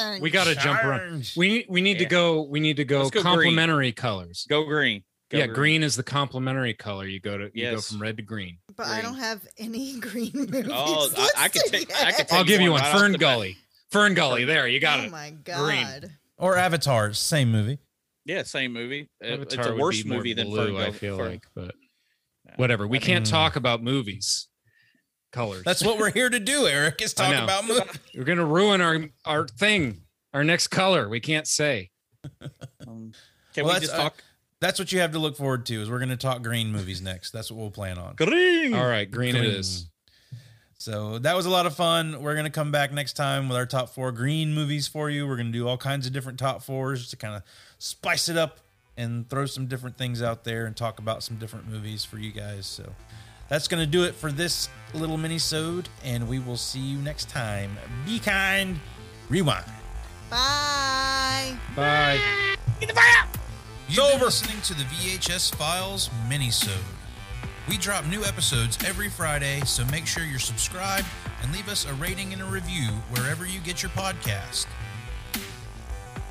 Orange. We got to jump around. We we need to go. We need to go, Let's go complementary colors. Go green. Go yeah, green. is the complementary color. You go to you go from red to green. But I don't have any *laughs* green movies. Oh, I, I could listed take. I could take I'll give you one. right off Fern. Gully. Fern Gully. There, you got oh it. Oh my god. Green. Or Avatar, same movie. Yeah, same movie. Avatar it's a worse movie than blue, Fern Gully. I feel Fern- like, but whatever. We can't talk about movies. Colors. That's what we're here to do, Eric, is *laughs* I talk about movies. We're gonna ruin our our thing. Our next color. We can't say. Um, can Well, we that's, just uh, talk That's what you have to look forward to. Is we're going to talk green movies next. That's what we'll plan on. green? All right, green, it is. So that was a lot of fun. We're going to come back next time with our top four green movies for you. We're going to do all kinds of different top fours to kind of spice it up and throw some different things out there and talk about some different movies for you guys. So that's going to do it for this little mini-sode, and we will see you next time. Be kind. Rewind. Bye. Bye. You've been listening to the VHS Files mini-sode. We drop new episodes every Friday, so make sure you're subscribed and leave us a rating and a review wherever you get your podcast.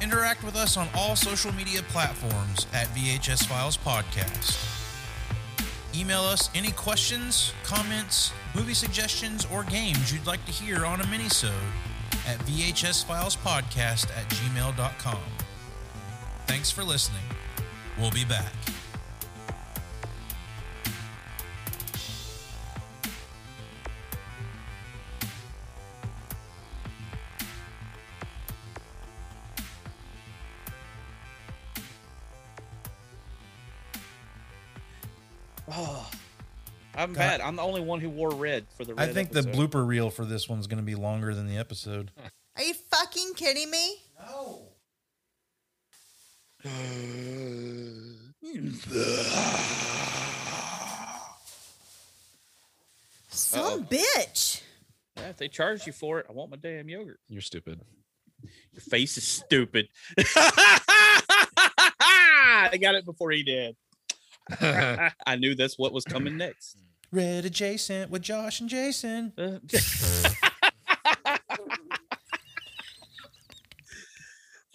Interact with us on all social media platforms at VHS Files Podcast. Email us any questions, comments, movie suggestions, or games you'd like to hear on a minisode at vhsfilespodcast at gmail.com. Thanks for listening. We'll be back. Oh, I'm God. bad. I'm the only one who wore red for the. I think episode. the blooper reel for this one's going to be longer than the episode. Are you fucking kidding me? No. Some uh, bitch. Yeah, if they charge you for it, I want my damn yogurt. You're stupid. Your face is stupid. *laughs* I got it before he did. *laughs* I knew that's what was coming next. Red adjacent with Josh and Jason. *laughs* Uh,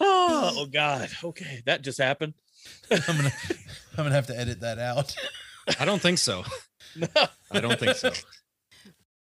oh, oh God. Okay, that just happened. I'm gonna, *laughs* I'm gonna have to edit that out. I don't think so. *laughs* I don't think so.